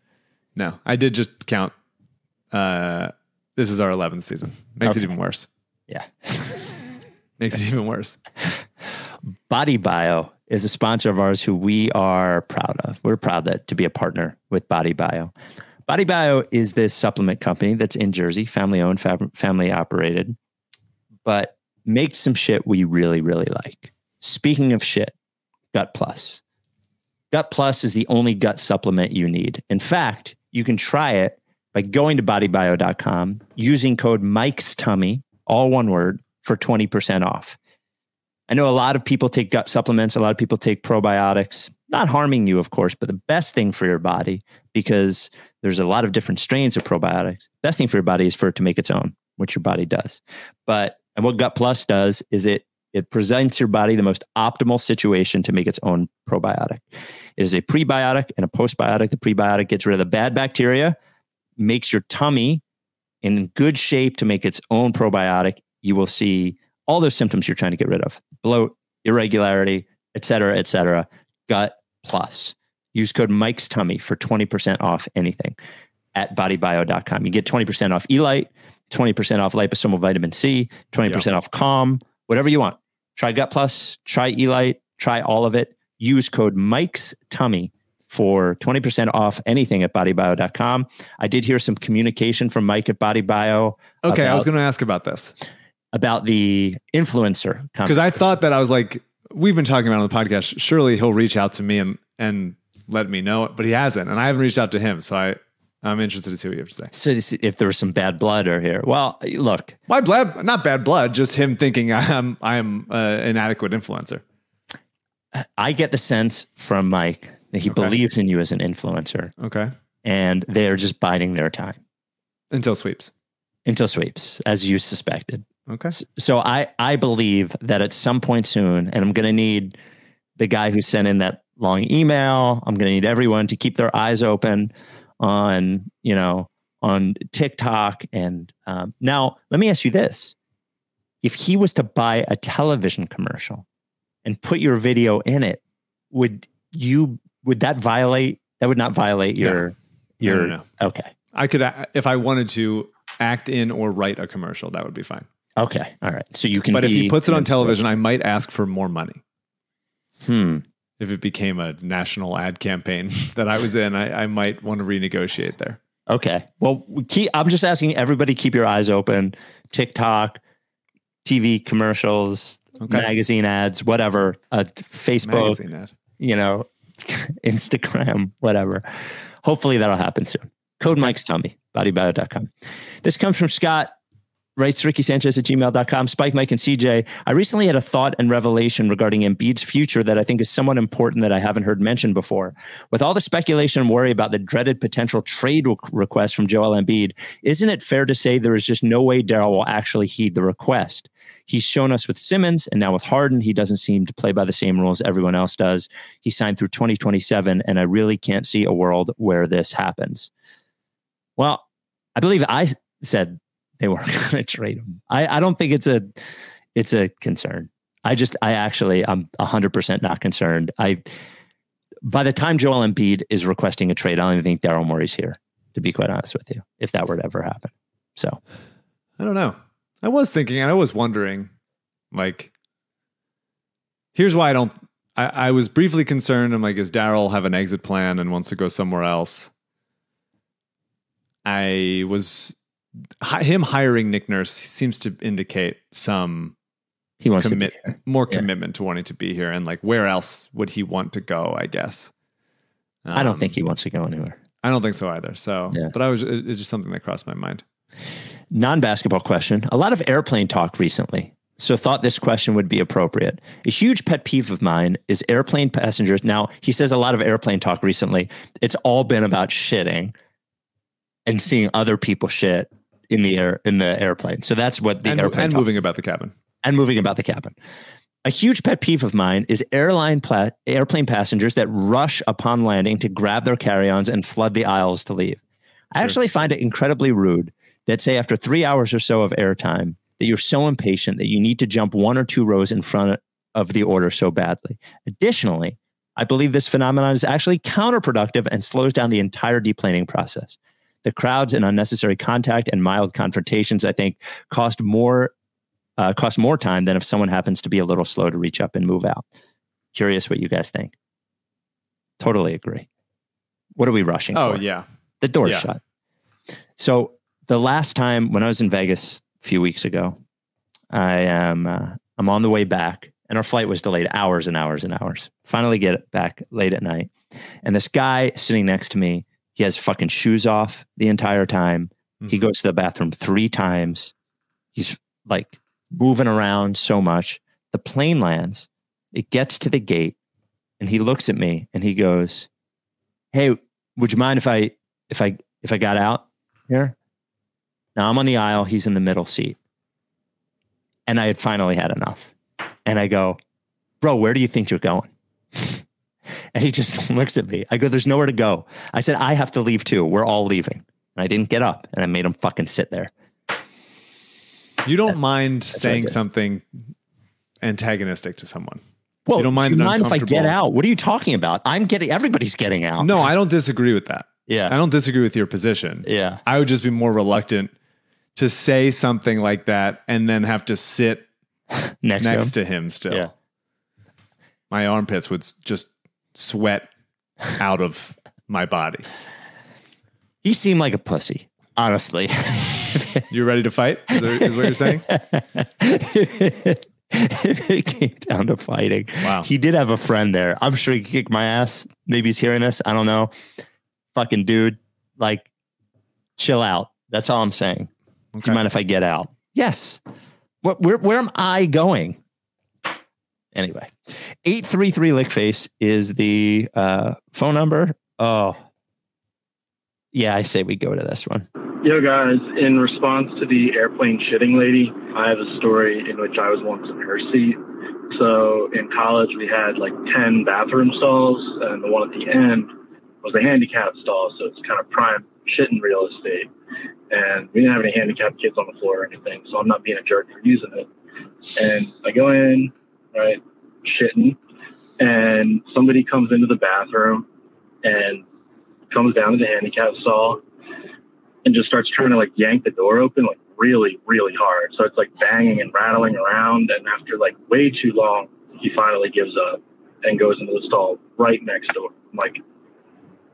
No, I did just count. Uh, this is our 11th season. Makes it even worse. Yeah. Makes it even worse. Body Bio is a sponsor of ours who we are proud of. We're proud that, to be a partner with Body Bio. Body Bio is this supplement company that's in Jersey, family owned, fam- family operated, but makes some shit we really, really like. Speaking of shit, Gut Plus. Gut Plus is the only gut supplement you need. In fact, you can try it by going to bodybio.com using code Mike's Tummy, all one word, for 20% off. I know a lot of people take gut supplements, a lot of people take probiotics, not harming you, of course, but the best thing for your body, because there's a lot of different strains of probiotics, best thing for your body is for it to make its own, which your body does. But and what Gut Plus does is it it presents your body the most optimal situation to make its own probiotic. It is a prebiotic and a postbiotic. The prebiotic gets rid of the bad bacteria, makes your tummy in good shape to make its own probiotic. You will see all those symptoms you're trying to get rid of bloat, irregularity, et cetera, et cetera. Gut Plus. Use code Mike's Tummy for 20% off anything at bodybio.com. You get 20% off Elite, 20% off liposomal vitamin C, 20% off Calm, whatever you want. Try Gut Plus, try Elite, try all of it. Use code Mike's Tummy for 20% off anything at bodybio.com. I did hear some communication from Mike at Body Bio Okay, I was going to ask about this about the influencer because I thought that I was like, we've been talking about it on the podcast. Surely he'll reach out to me and and let me know but he hasn't, and I haven't reached out to him. So I I'm interested to see what you have to say. So this- if there was some bad blood or here, well, look, Why blood? Not bad blood, just him thinking I'm I'm uh, an adequate influencer. I get the sense from Mike that he Okay. believes in you as an influencer, Okay, and they're just biding their time until sweeps. until sweeps, as you suspected. Okay, So I I believe that at some point soon, and I'm going to need the guy who sent in that long email. I'm going to need everyone to keep their eyes open on you know on TikTok. And um, now let me ask you this: If he was to buy a television commercial and put your video in it, would you would that violate? That would not violate your No, your no, no. okay. I could if I wanted to act in or write a commercial, that would be fine. Okay, all right. So you can. But if he puts it on television, I might ask for more money. Hmm. If it became a national ad campaign that I was in, I, I might want to renegotiate there. Okay. Well, we keep, I'm just asking everybody keep your eyes open. TikTok, TV commercials, Okay. magazine ads, whatever. Uh, Facebook, Magazine ad. you know, Instagram, whatever. Hopefully that'll happen soon. Code Mike's tummy, bodybio.com. This comes from Scott. Rights Ricky Sanchez at gmail.com. Spike, Mike, and CJ. I recently had a thought and revelation regarding Embiid's future that I think is somewhat important that I haven't heard mentioned before. With all the speculation and worry about the dreaded potential trade re- request from Joel Embiid, isn't it fair to say there is just no way Daryl will actually heed the request? He's shown us with Simmons and now with Harden, he doesn't seem to play by the same rules everyone else does. He signed through 2027, and I really can't see a world where this happens. Well, I believe I said they weren't going to trade him. I, I don't think it's a it's a concern. I just I actually I'm 100% not concerned. I by the time Joel Embiid is requesting a trade, I don't even think Daryl Morey's here. To be quite honest with you, if that were to ever happen. So I don't know. I was thinking, and I was wondering, like, here's why I don't. I, I was briefly concerned. I'm like, is Daryl have an exit plan and wants to go somewhere else? I was him hiring Nick Nurse seems to indicate some he wants commit to be here. more Yeah. commitment to wanting to be here, and like, where else would he want to go? I guess. I don't Um, think he wants to go anywhere. I don't think so either. So, Yeah. but I was. It's just something that crossed my mind. Non basketball question. A lot of airplane talk recently. So thought this question would be appropriate. A huge pet peeve of mine is airplane passengers. Now, he says a lot of airplane talk recently. It's all been about shitting and seeing other people shit in the air in the airplane. So that's what the and, airplane and moving about the cabin. and moving about the cabin. A huge pet peeve of mine is airline pla- airplane passengers that rush upon landing to grab their carry-ons and flood the aisles to leave. I Sure. actually find it incredibly rude that say after three hours or so of airtime that you're so impatient that you need to jump one or two rows in front of the order so badly. Additionally, I believe this phenomenon is actually counterproductive and slows down the entire deplaning process. The crowds and unnecessary contact and mild confrontations, I think, cost more uh, cost more time than if someone happens to be a little slow to reach up and move out. Curious what you guys think. Totally agree. What are we rushing Oh for? yeah, The door's Yeah. shut. So the last time when I was in Vegas a few weeks ago, I am uh, I'm on the way back, and our flight was delayed hours and hours and hours. Finally, get back late at night, and this guy sitting next to me, he has fucking shoes off the entire time. He Mhm. goes to the bathroom three times. He's like moving around so much. The plane lands. It gets to the gate, and he looks at me and he goes, "Hey, would you mind if I if I if I got out here?" Now I'm on the aisle. He's in the middle seat, and I had finally had enough. And I go, "Bro, where do you think you're going?" and he just looks at me. I go, "There's nowhere to go." I said, "I have to leave too. We're all leaving." And I didn't get up, and I made him fucking sit there. you don't mind saying something antagonistic to someone. Well, You don't mind do you mind if I get out? What are you talking about? I'm getting. Everybody's getting out. No, I don't disagree with that. Yeah. I don't disagree with your position. Yeah. I would just be more reluctant to say something like that and then have to sit Next, next to him. to him still. Yeah. My armpits would just sweat out of my body. He seemed like a pussy. Honestly. You're ready to fight? Is, there, is what you're saying? if it came down to fighting. Wow. He did have a friend there. I'm sure he could kick my ass. Maybe he's hearing this. I don't know. Fucking dude, like, chill out. That's all I'm saying. Do you mind if I get out? Yes. What, where, where am I going? Anyway, 833 Lickface is the uh, phone number. Oh, yeah, I say we go to this one. Yo, guys, in response to the airplane shitting lady, I have a story in which I was once in her seat. So in college, we had like 10 bathroom stalls, and the one at the end was a handicap stall. So it's kind of prime shitting real estate. And we didn't have any handicapped kids on the floor or anything, so I'm not being a jerk for using it. And I go in, right, shitting, and somebody comes into the bathroom and comes down to the handicap stall and just starts trying to like yank the door open, like really, really hard. So it's like banging and rattling around. And after like way too long, he finally gives up and goes into the stall right next door. I'm like,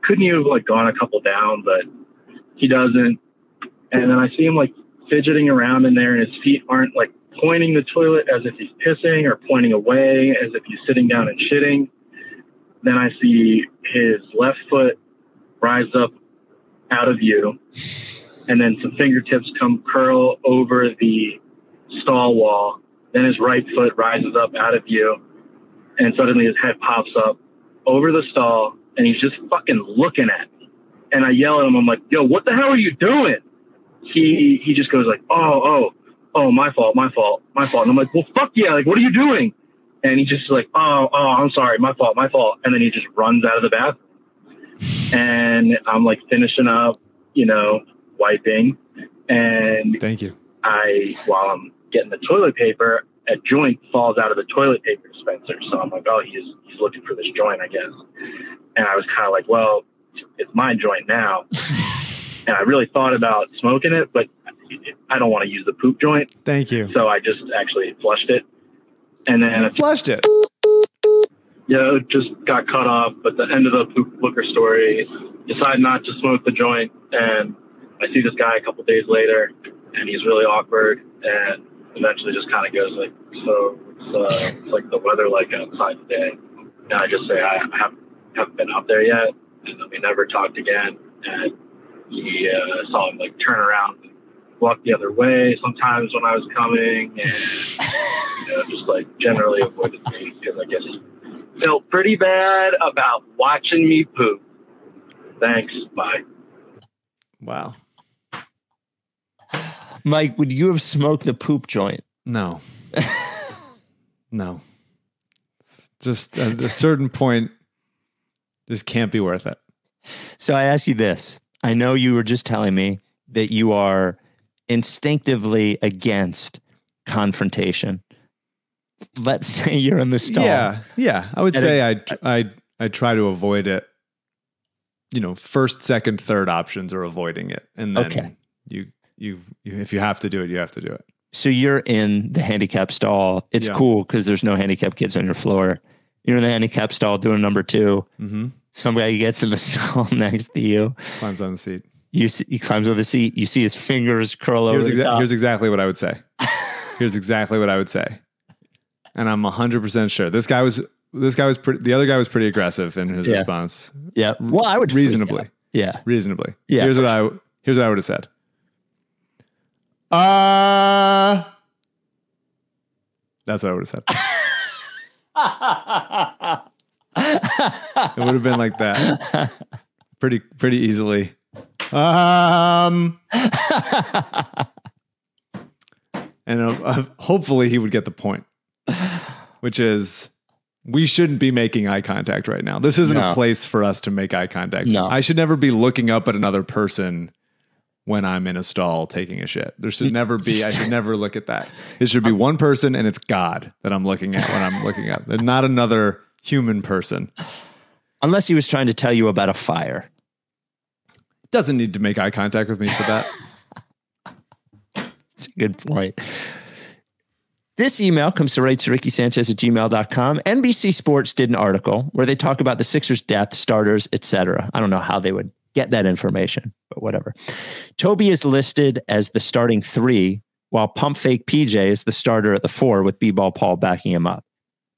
couldn't you have like gone a couple down? But he doesn't. And then I see him like fidgeting around in there, and his feet aren't like pointing the toilet as if he's pissing or pointing away as if he's sitting down and shitting. Then I see his left foot rise up out of view, and then some fingertips come curl over the stall wall. Then his right foot rises up out of view, and suddenly his head pops up over the stall, and he's just fucking looking at me. And I yell at him, I'm like, "Yo, what the hell are you doing?" He he just goes like, "Oh, oh, oh, my fault, my fault, my fault." And I'm like, "Well, fuck yeah! Like, what are you doing?" And he just like, "Oh, oh, I'm sorry, my fault, my fault." And then he just runs out of the bathroom. And I'm like finishing up, you know, wiping, and Thank you. I, while I'm getting the toilet paper, a joint falls out of the toilet paper dispenser. So I'm like, oh, he's he's looking for this joint, I guess. And I was kind of like, well, it's my joint now. And I really thought about smoking it, but I don't want to use the poop joint, Thank you. so I just actually flushed it. And then I flushed it. yeah, it just got cut off. But the end of the poop booker story, decide not to smoke the joint, and I see this guy a couple days later, and he's really awkward, and eventually just kind of goes like, "So, it's, uh, it's like the weather like outside today?" And I just say, "I haven't, haven't been up there yet," and then we never talked again. And he uh, saw him like turn around and walk the other way sometimes when I was coming, and you know, just like generally avoided me because I guess he felt pretty bad about watching me poop. Thanks. Bye. Wow. Mike, would you have smoked the poop joint? No. no. Just at a certain point, just can't be worth it. So I ask you this. I know you were just telling me that you are instinctively against confrontation. Let's say you're in the stall. Yeah, yeah. I would And say I I I try to avoid it. You know, first, second, third options are avoiding it, and then Okay. you, you you if you have to do it, you have to do it. So you're in the handicap stall. It's Yeah. cool because there's no handicap kids on your floor. You're in the handicap stall doing number two. Mm-hmm. Somebody gets in the stall next to you. Climbs on the seat. You see, he climbs on the seat. You see his fingers curl over Here's, the exa- here's exactly what I would say. here's exactly what I would say, and I'm 100 percent sure this guy was this guy was pretty. The other guy was pretty aggressive in his Yeah. response. yeah. Well, I would reasonably. Yeah. reasonably. Yeah, Here's what I here's what I would have said. Uh That's what I would have said. It would have been like that. Pretty pretty easily. Um and uh, uh, hopefully he would get the point. Which is we shouldn't be making eye contact right now. This isn't No. a place for us to make eye contact. No. I should never be looking up at another person when I'm in a stall taking a shit. There should never be, I should never look at that. It should be one person and it's God that I'm looking at when I'm looking at, and not another human person. Unless he was trying to tell you about a fire. Doesn't need to make eye contact with me for that. That's a good point. This email comes to to Ricky Sanchez at gmail.com. NBC Sports did an article where they talk about the Sixers' depth, starters, etc. I don't know how they would get that information, but whatever. Toby is listed as the starting three, while Pump Fake PJ is the starter at the four with B Ball Paul backing him up.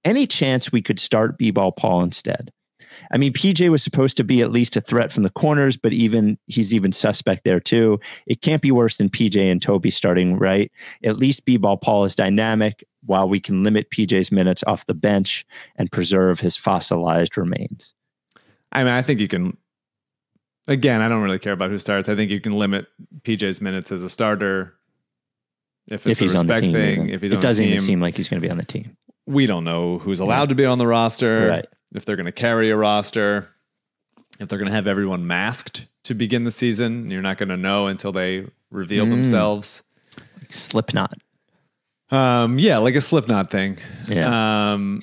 Any chance we could start B Ball Paul instead? I mean, PJ was supposed to be at least a threat from the corners, but even he's even suspect there too. It can't be worse than PJ and Toby starting right. At least B-ball Paul is dynamic, while we can limit PJ's minutes off the bench and preserve his fossilized remains. I mean, I think you can. Again, I don't really care about who starts. I think you can limit PJ's minutes as a starter if it's if he's a on the respect team, thing. even. If he's it on the team, it doesn't even seem like he's going to be on the team. We don't know who's allowed to be on the roster. Right. If they're going to carry a roster, if they're going to have everyone masked to begin the season, you're not going to know until they reveal Mm. themselves. Like Slipknot. Um, yeah, like a Slipknot thing. Yeah. Um,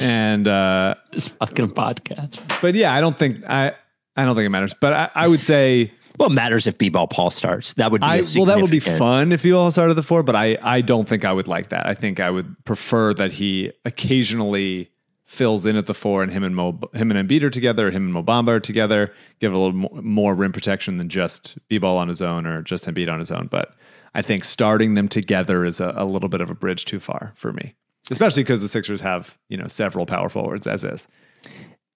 and uh, This fucking podcast. but yeah, I don't think I I don't think it matters. But I, I would say Well, it matters if B-ball Paul starts. That would be I, well, that would be fun if you all started the four, but I, I don't think I would like that. I think I would prefer that he occasionally fills in at the four and him and Mo, him and Embiid are together, him and Mo Bamba are together, give a little more, more rim protection than just B-ball on his own or just Embiid on his own. But I think starting them together is a, a little bit of a bridge too far for me, especially because the Sixers have you know several power forwards as is.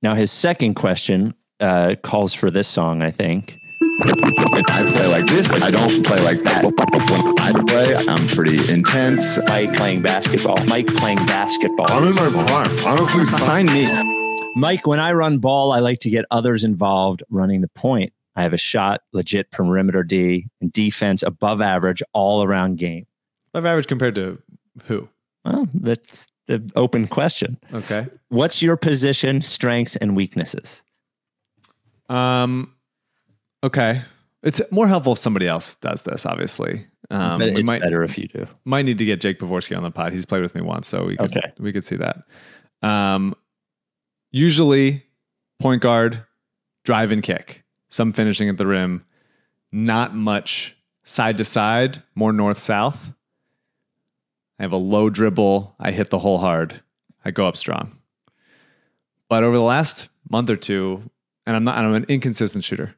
Now, his second question uh, calls for this song, I think. When I play like this, I don't play like that. When I play, I'm pretty intense. Mike playing basketball. Mike playing basketball. I'm in my prime. Honestly, Sign me. Mike, when I run ball, I like to get others involved running the point. I have a shot, legit perimeter D, and defense above average all around game. Above average compared to who? Well, that's the open question. Okay. What's your position, strengths, and weaknesses? Um. Okay. It's more helpful if somebody else does this. Obviously, um, but it's might better if you do. might need to get Jake Pavorsky on the pod. He's played with me once, so we could Okay. we could see that. Um, usually, point guard, drive and kick, some finishing at the rim, not much side to side, more north south. I have a low dribble. I hit the hole hard. I go up strong. But over the last month or two, and I'm not, I'm an inconsistent shooter.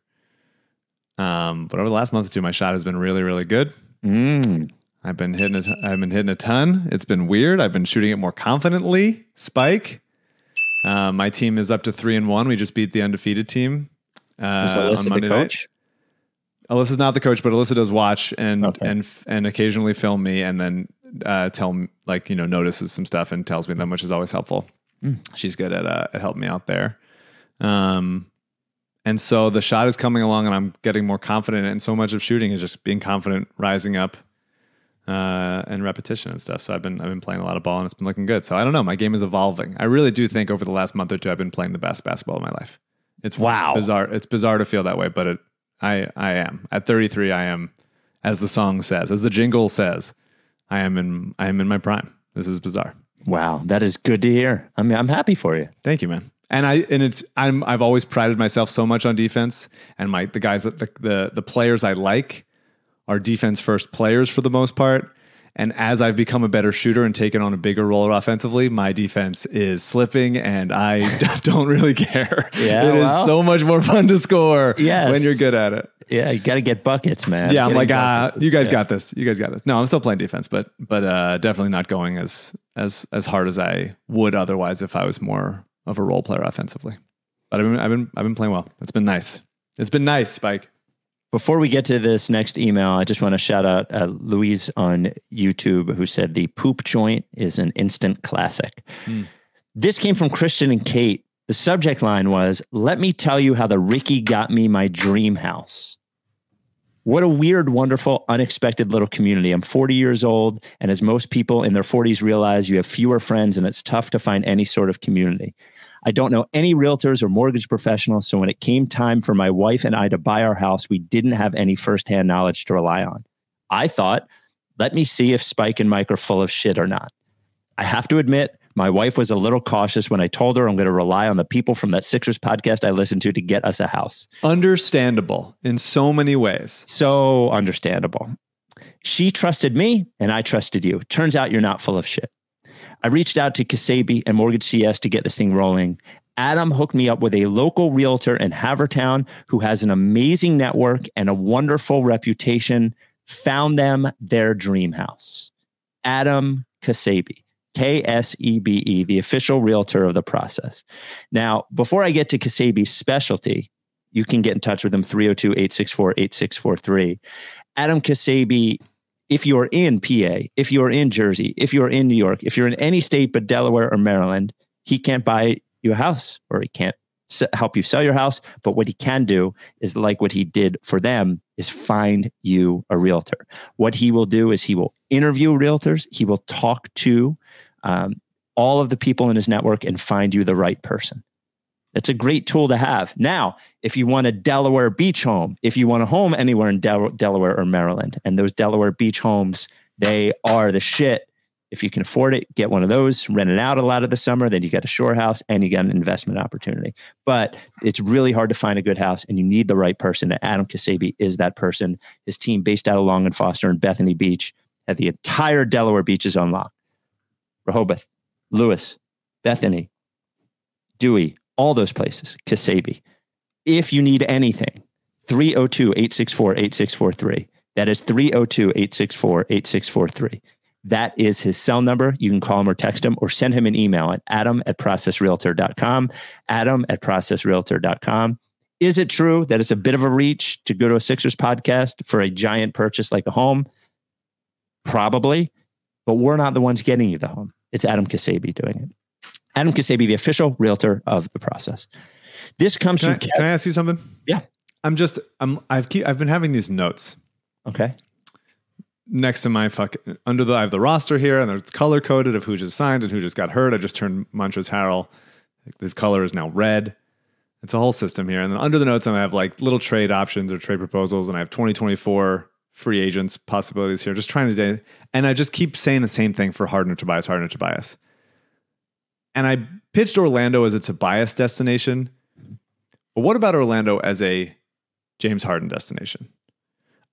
Um, but over the last month or two, my shot has been really, really good. Mm. I've been hitting. A, I've been hitting a ton. It's been weird. I've been shooting it more confidently. Spike. Uh, my team is up to three and one. We just beat the undefeated team uh, Is Alyssa on the coach? night. Alyssa's not the coach, but Alyssa does watch and Okay. and and occasionally film me, and then uh, tell me like you know notices some stuff and tells me them, which is always helpful. Mm. She's good at uh, at helping me out there. Um, and so the shot is coming along, and I'm getting more confident. And so much of shooting is just being confident, rising up, uh, and repetition and stuff. So I've been I've been playing a lot of ball, and it's been looking good. So I don't know, my game is evolving. I really do think over the last month or two, I've been playing the best basketball of my life. It's Wow. bizarre. It's bizarre to feel that way, but it, I I am at 33. I am, as the song says, as the jingle says, I am in I am in my prime. This is bizarre. Wow, that is good to hear. I mean, I'm happy for you. Thank you, man. And I and it's I'm I've always prided myself so much on defense, and my the guys that the the, the players I like are defense first players for the most part. And as I've become a better shooter and taken on a bigger role offensively, my defense is slipping, and I don't really care. Yeah, it is well. so much more fun to score Yes. when you're good at it. Yeah, you got to get buckets, man. Yeah, I'm Getting like, ah, buckets. you guys Yeah. got this. You guys got this. No, I'm still playing defense, but but uh, definitely not going as as as hard as I would otherwise if I was more of a role player offensively. But I've been I've been I've been playing well. It's been nice. It's been nice, Spike. Before we get to this next email, I just want to shout out uh, Louise on YouTube who said the poop joint is an instant classic. Hmm. This came from Christian and Kate. The subject line was, Let me tell you how the Ricky got me my dream house. What a weird, wonderful, unexpected little community. I'm 40 years old, and as most people in their 40s realize, you have fewer friends and it's tough to find any sort of community. I don't know any realtors or mortgage professionals. So when it came time for my wife and I to buy our house, we didn't have any firsthand knowledge to rely on. I thought, let me see if Spike and Mike are full of shit or not. I have to admit, my wife was a little cautious when I told her I'm going to rely on the people from that Sixers podcast I listened to to get us a house. Understandable in so many ways. So understandable. She trusted me and I trusted you. Turns out you're not full of shit. I reached out to Ksebe and Mortgage CS to get this thing rolling. Adam hooked me up with a local realtor in Havertown who has an amazing network and a wonderful reputation. Found them their dream house. Adam Ksebe, K S E B E, the official realtor of the process. Now, before I get to Ksebe's specialty, you can get in touch with him 302 864 8643. Adam Ksebe, if you're in PA, if you're in Jersey, if you're in New York, if you're in any state but Delaware or Maryland, he can't buy you a house or he can't help you sell your house. But what he can do is like what he did for them is find you a realtor. What he will do is he will interview realtors, he will talk to um, all of the people in his network and find you the right person. It's a great tool to have. Now, if you want a Delaware beach home, if you want a home anywhere in Del- Delaware or Maryland, and those Delaware beach homes, they are the shit. If you can afford it, get one of those, rent it out a lot of the summer. Then you got a shore house and you got an investment opportunity. But it's really hard to find a good house and you need the right person. Adam Ksebe is that person. His team, based out of Long and Foster and Bethany Beach, had the entire Delaware beaches on lock. Rehoboth, Lewes, Bethany, Dewey, all those places, Ksebe. If you need anything, 302 864 8643. That is 302 864 8643. That is his cell number. You can call him or text him or send him an email at adam at processrealtor.com. Adam at processrealtor.com. Is it true that it's a bit of a reach to go to a Sixers podcast for a giant purchase like a home? Probably, but we're not the ones getting you the home. It's Adam Ksebe doing it. Adam Ksebe, the official realtor of the process. This comes Can I, from can I ask you something? Yeah. I'm just I'm I've keep I've been having these notes Okay. next to my fuck under the I have the roster here and it's color coded of who just signed and who just got hurt. I just turned Montrezl Harrell. This color is now red. It's a whole system here. And then under the notes, I have like little trade options or trade proposals, and I have 2024 free agents possibilities here. Just trying to and I just keep saying the same thing for Harden or Tobias, Harden or Tobias. And I pitched Orlando as a Tobias destination. But what about Orlando as a James Harden destination?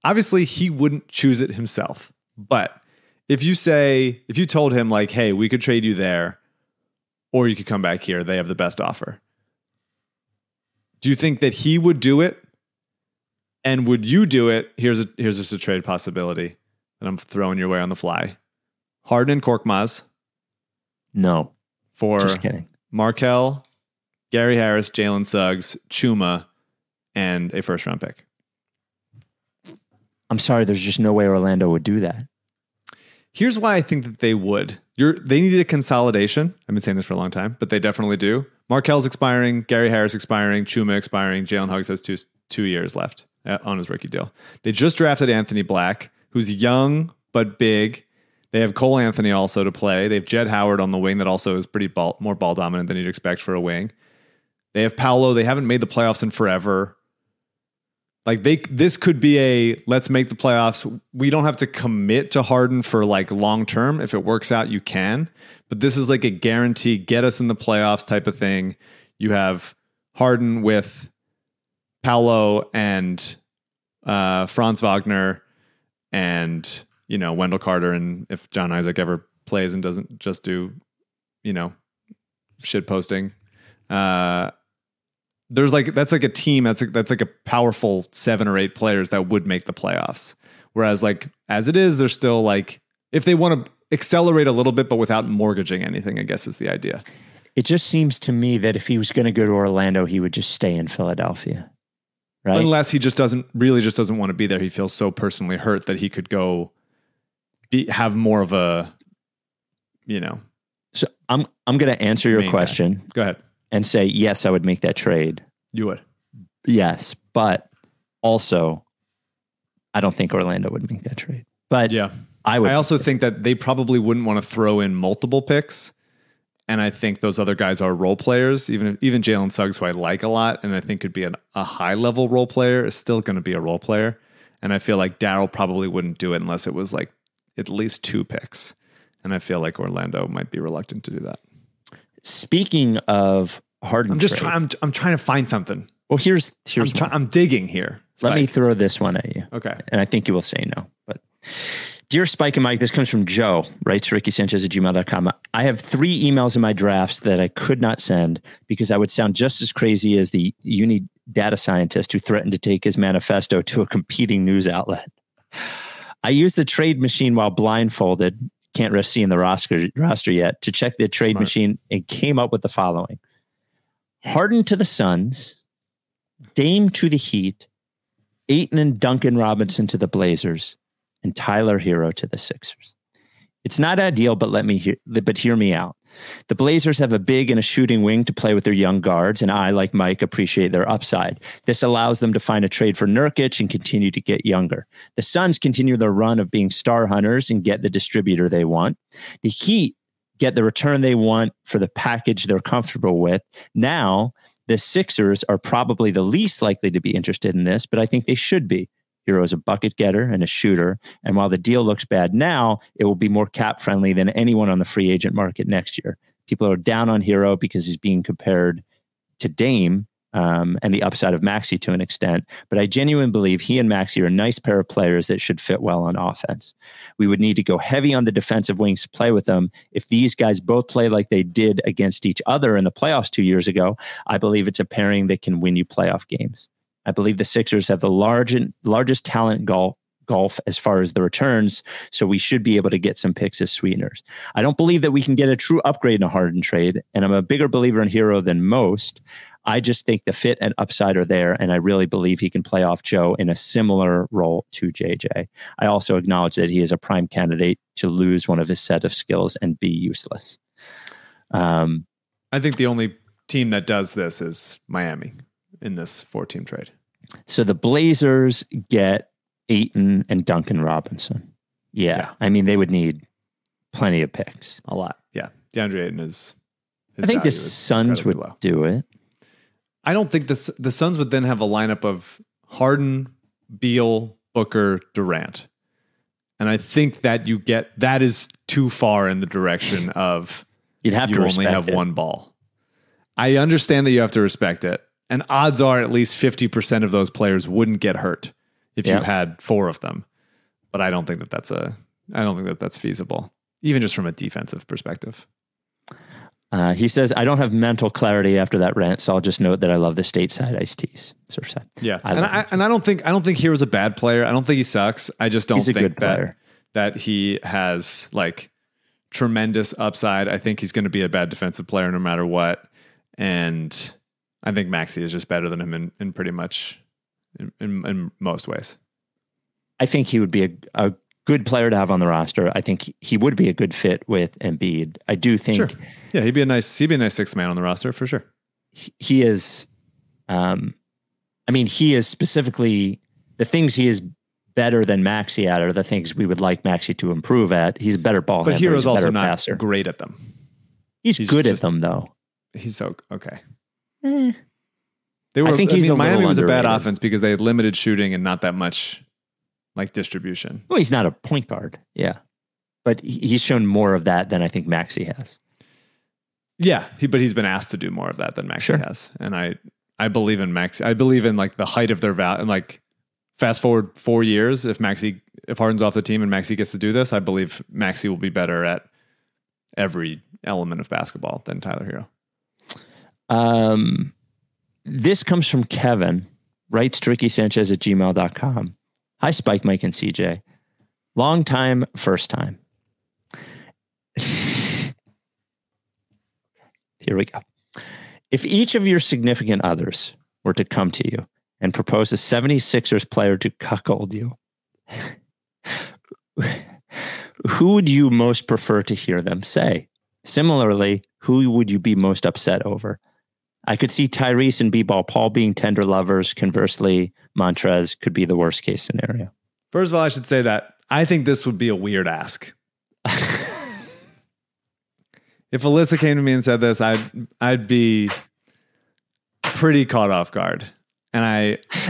Obviously, he wouldn't choose it himself. But if you say, if you told him, like, hey, we could trade you there, or you could come back here, they have the best offer. Do you think that he would do it? And would you do it? Here's a here's just a trade possibility that I'm throwing your way on the fly. Harden and Korkmaz No, for just kidding. Markelle, Gary Harris, Jalen Suggs, Chuma, and a first round pick. I'm sorry, there's just no way Orlando would do that. Here's why I think that they would. You're they needed a consolidation. I've been saying this for a long time, but they definitely do. Markelle's expiring, Gary Harris expiring, Chuma expiring, Jalen Suggs has two two years left uh, on his rookie deal. They just drafted Anthony Black, who's young but big. They have Cole Anthony also to play. They have Jett Howard on the wing that also is pretty ball, more ball dominant than you'd expect for a wing. They have Paolo. They haven't made the playoffs in forever. Like they this could be a let's make the playoffs. We don't have to commit to Harden for like long term. If it works out, you can. But this is like a guarantee get us in the playoffs type of thing. You have Harden with Paolo and uh, Franz Wagner and you know Wendell Carter and if John Isaac ever plays and doesn't just do you know shit posting uh there's like that's like a team that's like, that's like a powerful seven or eight players that would make the playoffs. Whereas like as it is, they're still like if they want to accelerate a little bit, but without mortgaging anything, I guess is the idea. It just seems to me that if he was going to go to Orlando, he would just stay in Philadelphia. Right. Unless he just doesn't really just doesn't want to be there. He feels so personally hurt that he could go be have more of a you know. so I'm I'm going to answer your Main guy. question Go ahead. and say yes, I would make that trade. You would. Yes, but also I don't think Orlando would make that trade. But Yeah. I would I also think that they probably wouldn't want to throw in multiple picks. And I think those other guys are role players. Even even Jalen Suggs, who I like a lot, and I think could be an, a high level role player, is still going to be a role player. And I feel like Daryl probably wouldn't do it unless it was like at least two picks. And I feel like Orlando might be reluctant to do that. speaking of Harden, I'm just trying. I'm, I'm trying to find something. Well, here's I'm, here's try. I'm digging here. Let me throw this one at you. Okay. and I think you will say no. But dear Spike and Mike, this comes from Joe, rights Ricky Sanchez at gmail.com. I have three emails in my drafts that I could not send because I would sound just as crazy as the uni data scientist who threatened to take his manifesto to a competing news outlet. I used the trade machine while blindfolded, can't risk seeing the roster, roster yet, to check the trade Smart. machine and came up with the following Harden to the Suns, Dame to the Heat, Ayton and Duncan Robinson to the Blazers, and Tyler Herro to the Sixers. It's not ideal, but let me hear, but hear me out. The Blazers have a big and a shooting wing to play with their young guards, and I, like Mike, appreciate their upside. This allows them to find a trade for Nurkic and continue to get younger. The Suns continue their run of being star hunters and get the distributor they want. The Heat get the return they want for the package they're comfortable with. Now, the Sixers are probably the least likely to be interested in this, but I think they should be. Herro is a bucket getter and a shooter. And while the deal looks bad now, it will be more cap friendly than anyone on the free agent market next year. People are down on Herro because he's being compared to Dame um, and the upside of Maxey to an extent. But I genuinely believe he and Maxey are a nice pair of players that should fit well on offense. We would need to go heavy on the defensive wings to play with them. If these guys both play like they did against each other in the playoffs two years ago, I believe it's a pairing that can win you playoff games. I believe the Sixers have the large, largest talent golf golf as far as the returns. So we should be able to get some picks as sweeteners. I don't believe that we can get a true upgrade in a Harden trade, and I'm a bigger believer in Herro than most. I just think the fit and upside are there, and I really believe he can play off Joe in a similar role to JJ. I also acknowledge that he is a prime candidate to lose one of his set of skills and be useless. Um, I think the only team that does this is Miami in this four team trade. So the Blazers get Ayton and Duncan Robinson. Yeah, Yeah. I mean they would need plenty of picks. A lot. Yeah. DeAndre Ayton is. I think the Suns would low. do it. I don't think the the Suns would then have a lineup of Harden, Beal, Booker, Durant, and I think that you get that is too far in the direction of You'd have you to only have it. one ball. I understand that you have to respect it, and odds are at least fifty percent of those players wouldn't get hurt if Yeah. you had four of them. But I don't think that that's a I don't think that that's feasible, even just from a defensive perspective. Uh, he says, I don't have mental clarity after that rant, so I'll just note that I love the stateside iced teas. Surfside. Yeah, I and I and I don't think I don't think Herro's a bad player. I don't think he sucks. I just don't think that that he has like tremendous upside. I think he's going to be a bad defensive player no matter what. And I think Maxey is just better than him in, in pretty much in, in, in most ways. I think he would be a, a good player to have on the roster. I think he would be a good fit with Embiid. I do think Sure. Yeah, he'd be a nice he'd be a nice sixth man on the roster for sure. he- is um I mean he is specifically the things he is better than Maxey at are the things we would like Maxey to improve at. He's a better ball But handler. Herro's He's also not passer. great at them. He's, he's good just- at them though. He's so okay. Eh. They were. I think think he's a Miami was a bad offense because they had limited shooting and not that much like distribution. Well, he's not a point guard. Yeah. But he's shown more of that than I think Maxey has. Yeah, he, but he's been asked to do more of that than Maxey Sure. has, and I I believe in Maxey. I believe in like the height of their value. And like fast forward four years, if Maxey if Harden's off the team and Maxey gets to do this, I believe Maxey will be better at every element of basketball than Tyler Herro. Um, this comes from Kevin, rights to Ricky Sanchez at gmail.com. Hi, Spike, Mike, and CJ. Long time, first time. Here we go. If each of your significant others were to come to you and propose a 76ers player to cuckold you, who would you most prefer to hear them say? Similarly, who would you be most upset over? I could see Tyrese and B-Ball Paul being tender lovers. Conversely, Montrez could be the worst case scenario. First of all, I should say that I think this would be a weird ask. if Alyssa came to me and said this, I'd I'd be pretty caught off guard, and I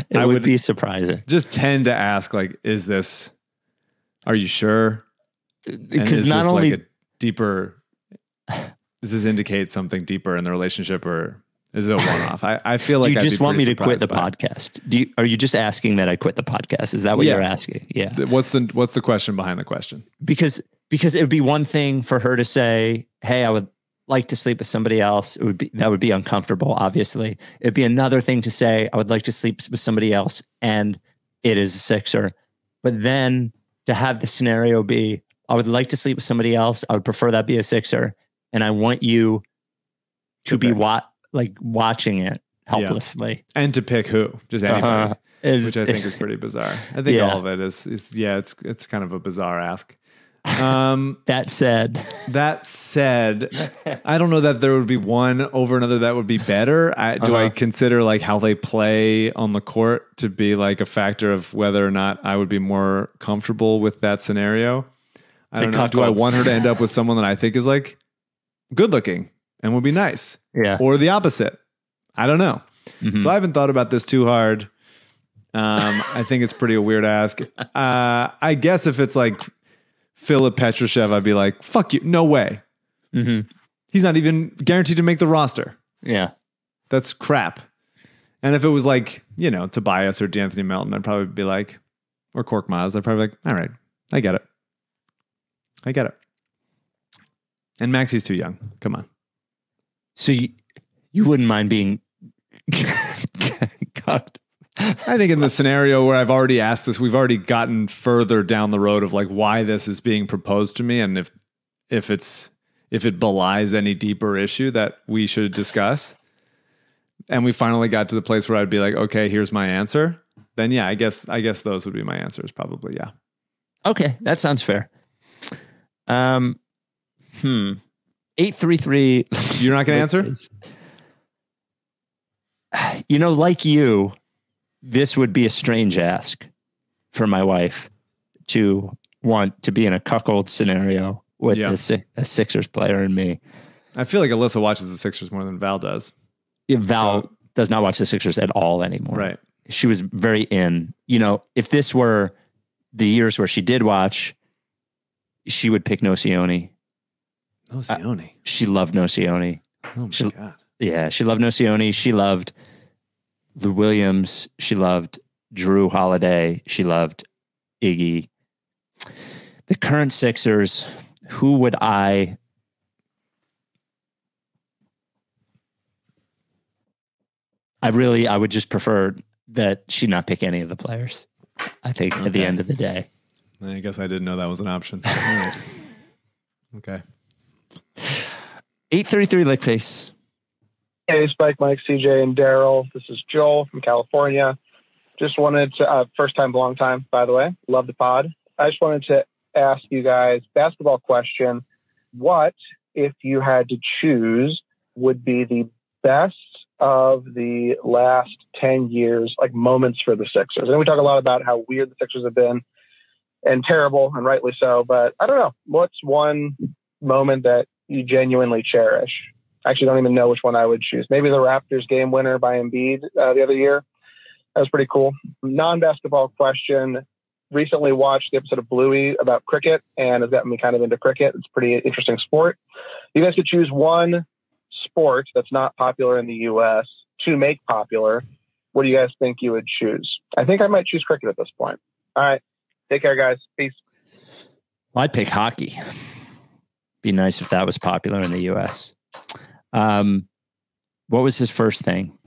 It I would, would- be surprising just tend to ask like, "Is this? Are you sure?" Because not this only like a deeper. Does this indicate something deeper in the relationship, or is it a one-off? I, I feel like you I'd just want me to quit the by podcast? Do you, are you just asking that I quit the podcast? Is that what Yeah. you're asking? Yeah. What's the What's the question behind the question? because because it would be one thing for her to say, "Hey, I would like to sleep with somebody else." It would be that would be uncomfortable. Obviously, it'd be another thing to say, "I would like to sleep with somebody else," and it is a Sixer. But then to have the scenario be, "I would like to sleep with somebody else. I would prefer that be a Sixer," and I want you to be pick. Like watching it helplessly. And to pick who? Just anybody. Uh-huh. Is- which I think is pretty bizarre. I think Yeah. all of it is, is yeah, it's it's kind of a bizarre ask. Um, that said, that said, I don't know that there would be one over another that would be better. I, Do I Uh-huh. consider like how they play on the court to be like a factor of whether or not I would be more comfortable with that scenario? I don't know. Do I want her to end up with someone that I think is like good looking and would be nice, yeah. or the opposite? I don't know. Mhm. So I haven't thought about this too hard. Um, I think it's pretty a weird ask. Uh, I guess if it's like Filip Petrusev, I'd be like, "Fuck you, no way." Mm-hmm. He's not even guaranteed to make the roster. Yeah. That's crap. And if it was like, you know, Tobias or D'Anthony Melton, I'd probably be like, or Korkmaz, I'd probably be like, all right, I get it. I get it. And Maxey's too young. Come on. So you, you wouldn't mind being God. I think in the scenario where I've already asked this, we've already gotten further down the road of like why this is being proposed to me and if if it's if it belies any deeper issue that we should discuss. And we finally got to the place where I'd be like, okay, here's my answer. Then yeah, I guess I guess those would be my answers probably, yeah. Okay, that sounds fair. Um, hmm. Eight three three. You're not going to answer? You know, like you, this would be a strange ask for my wife to want to be in a cuckold scenario with Yeah. a, a Sixers player and me. I feel like Alyssa watches the Sixers more than Val does. Yeah, Val So- does not watch the Sixers at all anymore. Right. She was very in. You know, if this were the years where she did watch, she would pick Nocioni. Oh, Sione. She loved Nocioni. oh my she- god. Yeah, she loved Nocioni. She loved the Williams. She loved Jrue Holiday. She loved Iggy. The current Sixers, who would I I really I would just prefer that she not pick any of the players. I think at the end of the day. I guess I didn't know that was an option. Right. Okay. 833 Lick Face. Hey, Spike, Mike, CJ, and Daryl. This is Joel from California. Just wanted to, uh, first time, long time, by the way. Love the pod. I just wanted to ask you guys basketball question. What, if you had to choose, would be the best of the last 10 years, like moments for the Sixers? And we talk a lot about how weird the Sixers have been and terrible, and rightly so. But I don't know. What's one moment that you genuinely cherish? I actually don't even know which one I would choose. Maybe the Raptors game winner by Embiid uh, the other year. That was pretty cool. Non basketball question. Recently watched the episode of Bluey about cricket and has gotten me kind of into cricket. It's a pretty interesting sport. You guys could choose one sport that's not popular in the US to make popular. What do you guys think you would choose? I think I might choose cricket at this point. All right. Take care, guys. Peace. I'd pick hockey. Be nice if that was popular in the US. Um, what was his first thing?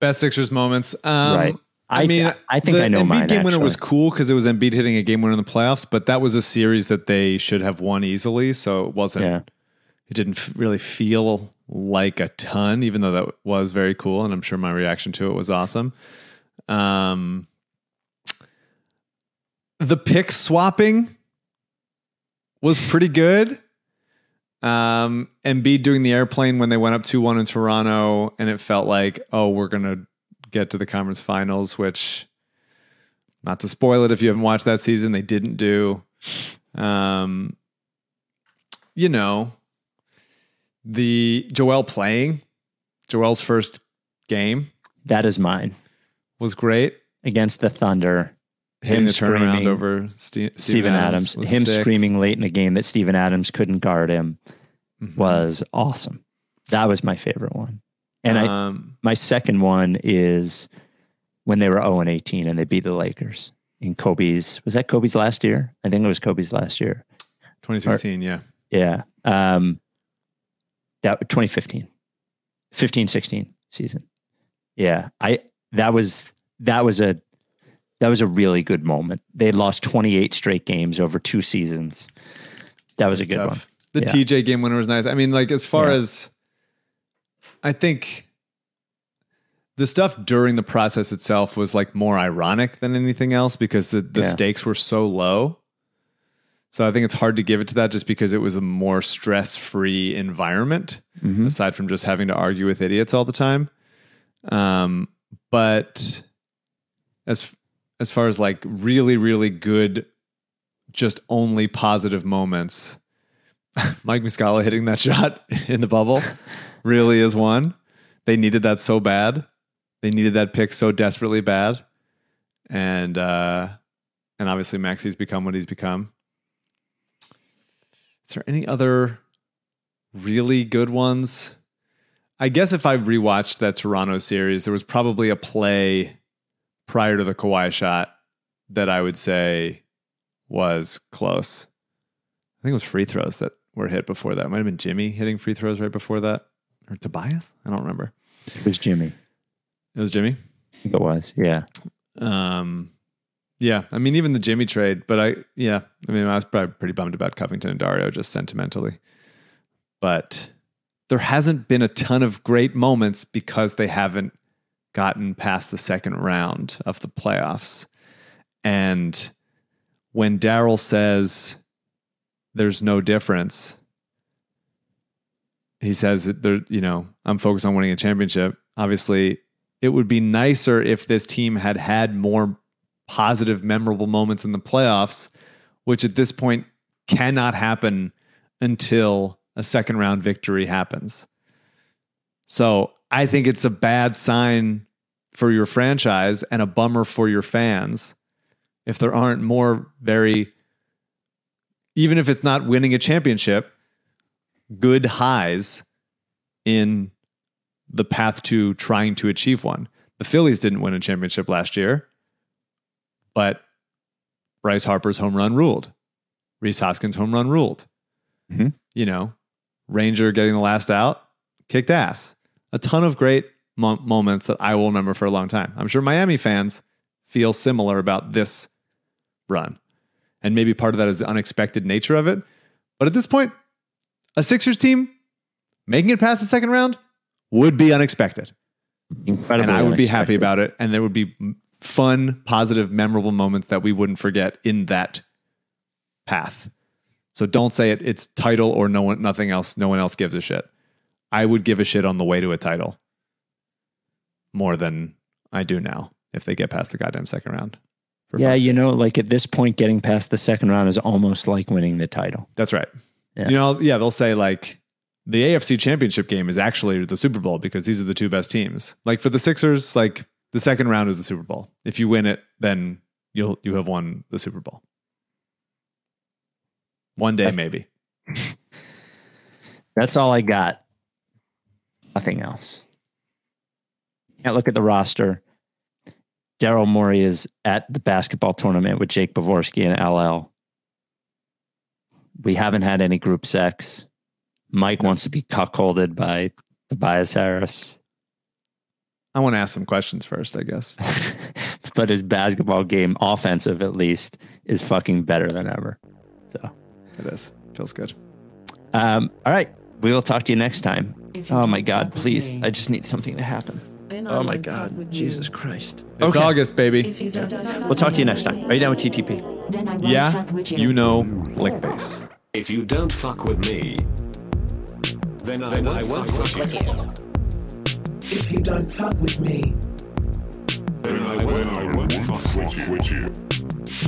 Best Sixers moments. Um, right. I, mean, I think the I know Embiid mine. game winner was cool because it was Embiid hitting a game winner in the playoffs, but that was a series that they should have won easily. So it wasn't. Yeah. It didn't really feel like a ton, even though that was very cool, and I'm sure my reaction to it was awesome. Um, the pick swapping was pretty good. Um, Embiid doing the airplane when they went up 2 1 in Toronto, and it felt like, oh, we're going to get to the conference finals, which, not to spoil it if you haven't watched that season, they didn't do. Um, you know, the Joel playing, Joel's first game That is mine was great. against the Thunder. The turnaround screaming- over Ste- Steven Adams. was Him sick. screaming late in the game that Steven Adams couldn't guard him Mhm. was awesome. That was my favorite one. And I, um, my second one is when they were 0 and 18 and they beat the Lakers in Kobe's. Was that Kobe's last year? I think it was Kobe's last year. 2016, yeah. Yeah. Um, that 2015, 15, 16 season. Yeah. I, that was, that was a, that was a really good moment. They had lost 28 straight games over two seasons. That was a good tough. one. The Yeah. TJ game winner was nice. I mean, like as far Yeah. as I think the stuff during the process itself was like more ironic than anything else because the, the Yeah. stakes were so low. So I think it's hard to give it to that just because it was a more stress-free environment Mhm. aside from just having to argue with idiots all the time. Um, but as as far as like really really good just only positive moments Mike Muscala hitting that shot in the bubble really is one. They needed that so bad. They needed that pick so desperately bad. and uh, and obviously Maxey's become what he's become. Is there any other really good ones? I guess if I rewatched that Toronto series, there was probably a play prior to the Kawhi shot that I would say was close. I think it was free throws that were hit before that. It might have been Jimmy hitting free throws right before that, or Tobias. I don't remember. It was Jimmy. It was Jimmy. I think it was. Yeah. Um, yeah, I mean, even the Jimmy trade, but I, yeah, I mean, I was probably pretty bummed about Covington and Dario just sentimentally. But there hasn't been a ton of great moments because they haven't gotten past the second round of the playoffs. And when Daryl says there's no difference, he says that there, you know, I'm focused on winning a championship. Obviously, it would be nicer if this team had had more positive, memorable moments in the playoffs, which at this point cannot happen until a second round victory happens. So I think it's a bad sign for your franchise and a bummer for your fans if there aren't more very, even if it's not winning a championship, good highs in the path to trying to achieve one. The Phillies didn't win a championship last year, but Bryce Harper's home run ruled. Rhys Hoskins' home run ruled. Mhm. You know, Ranger getting the last out, kicked ass. A ton of great mo- moments that I will remember for a long time. I'm sure Miami fans feel similar about this run. And maybe part of that is the unexpected nature of it. But at this point, a Sixers team making it past the second round would be unexpected. Incredibly and I would be happy about it. And there would be fun, positive, memorable moments that we wouldn't forget in that path. So don't say it. It's title or no one, nothing else. No one else gives a shit. I would give a shit on the way to a title more than I do now if they get past the goddamn second round. Yeah, you know, like at this point, getting past the second round is almost like winning the title. That's right. Yeah. You know, yeah, they'll say like the AFC championship game is actually the Super Bowl because these are the two best teams. Like for the Sixers, like the second round is the Super Bowl. If you win it, then you'll you have won the Super Bowl. One day, That's- maybe. That's all I got. Nothing else. Can't look at the roster. Daryl Morey is at the basketball tournament with Jake Pavorsky and LL. We haven't had any group sex. Mike wants to be cuckolded by Tobias Harris, I want to ask some questions first, I guess. but his basketball game, offensive at least, is fucking better than ever. So, It is. Feels good. um, all right, we will talk to you next time. Oh my God, please! I just need something to happen. Oh my God, Jesus Christ! It's Okay. August, baby. We'll talk to you next time. Are you down with TTP? Yeah, you know, lick base. If you don't fuck with me, then I, won't, fuck, with you. If you don't fuck with me, Then I, won't, I won't fuck with you.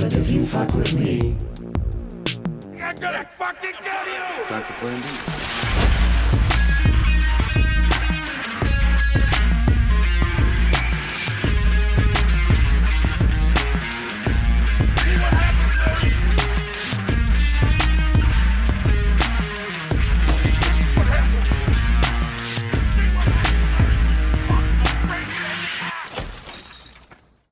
but if you fuck with me, I'm gonna fucking kill you! Time for plan B.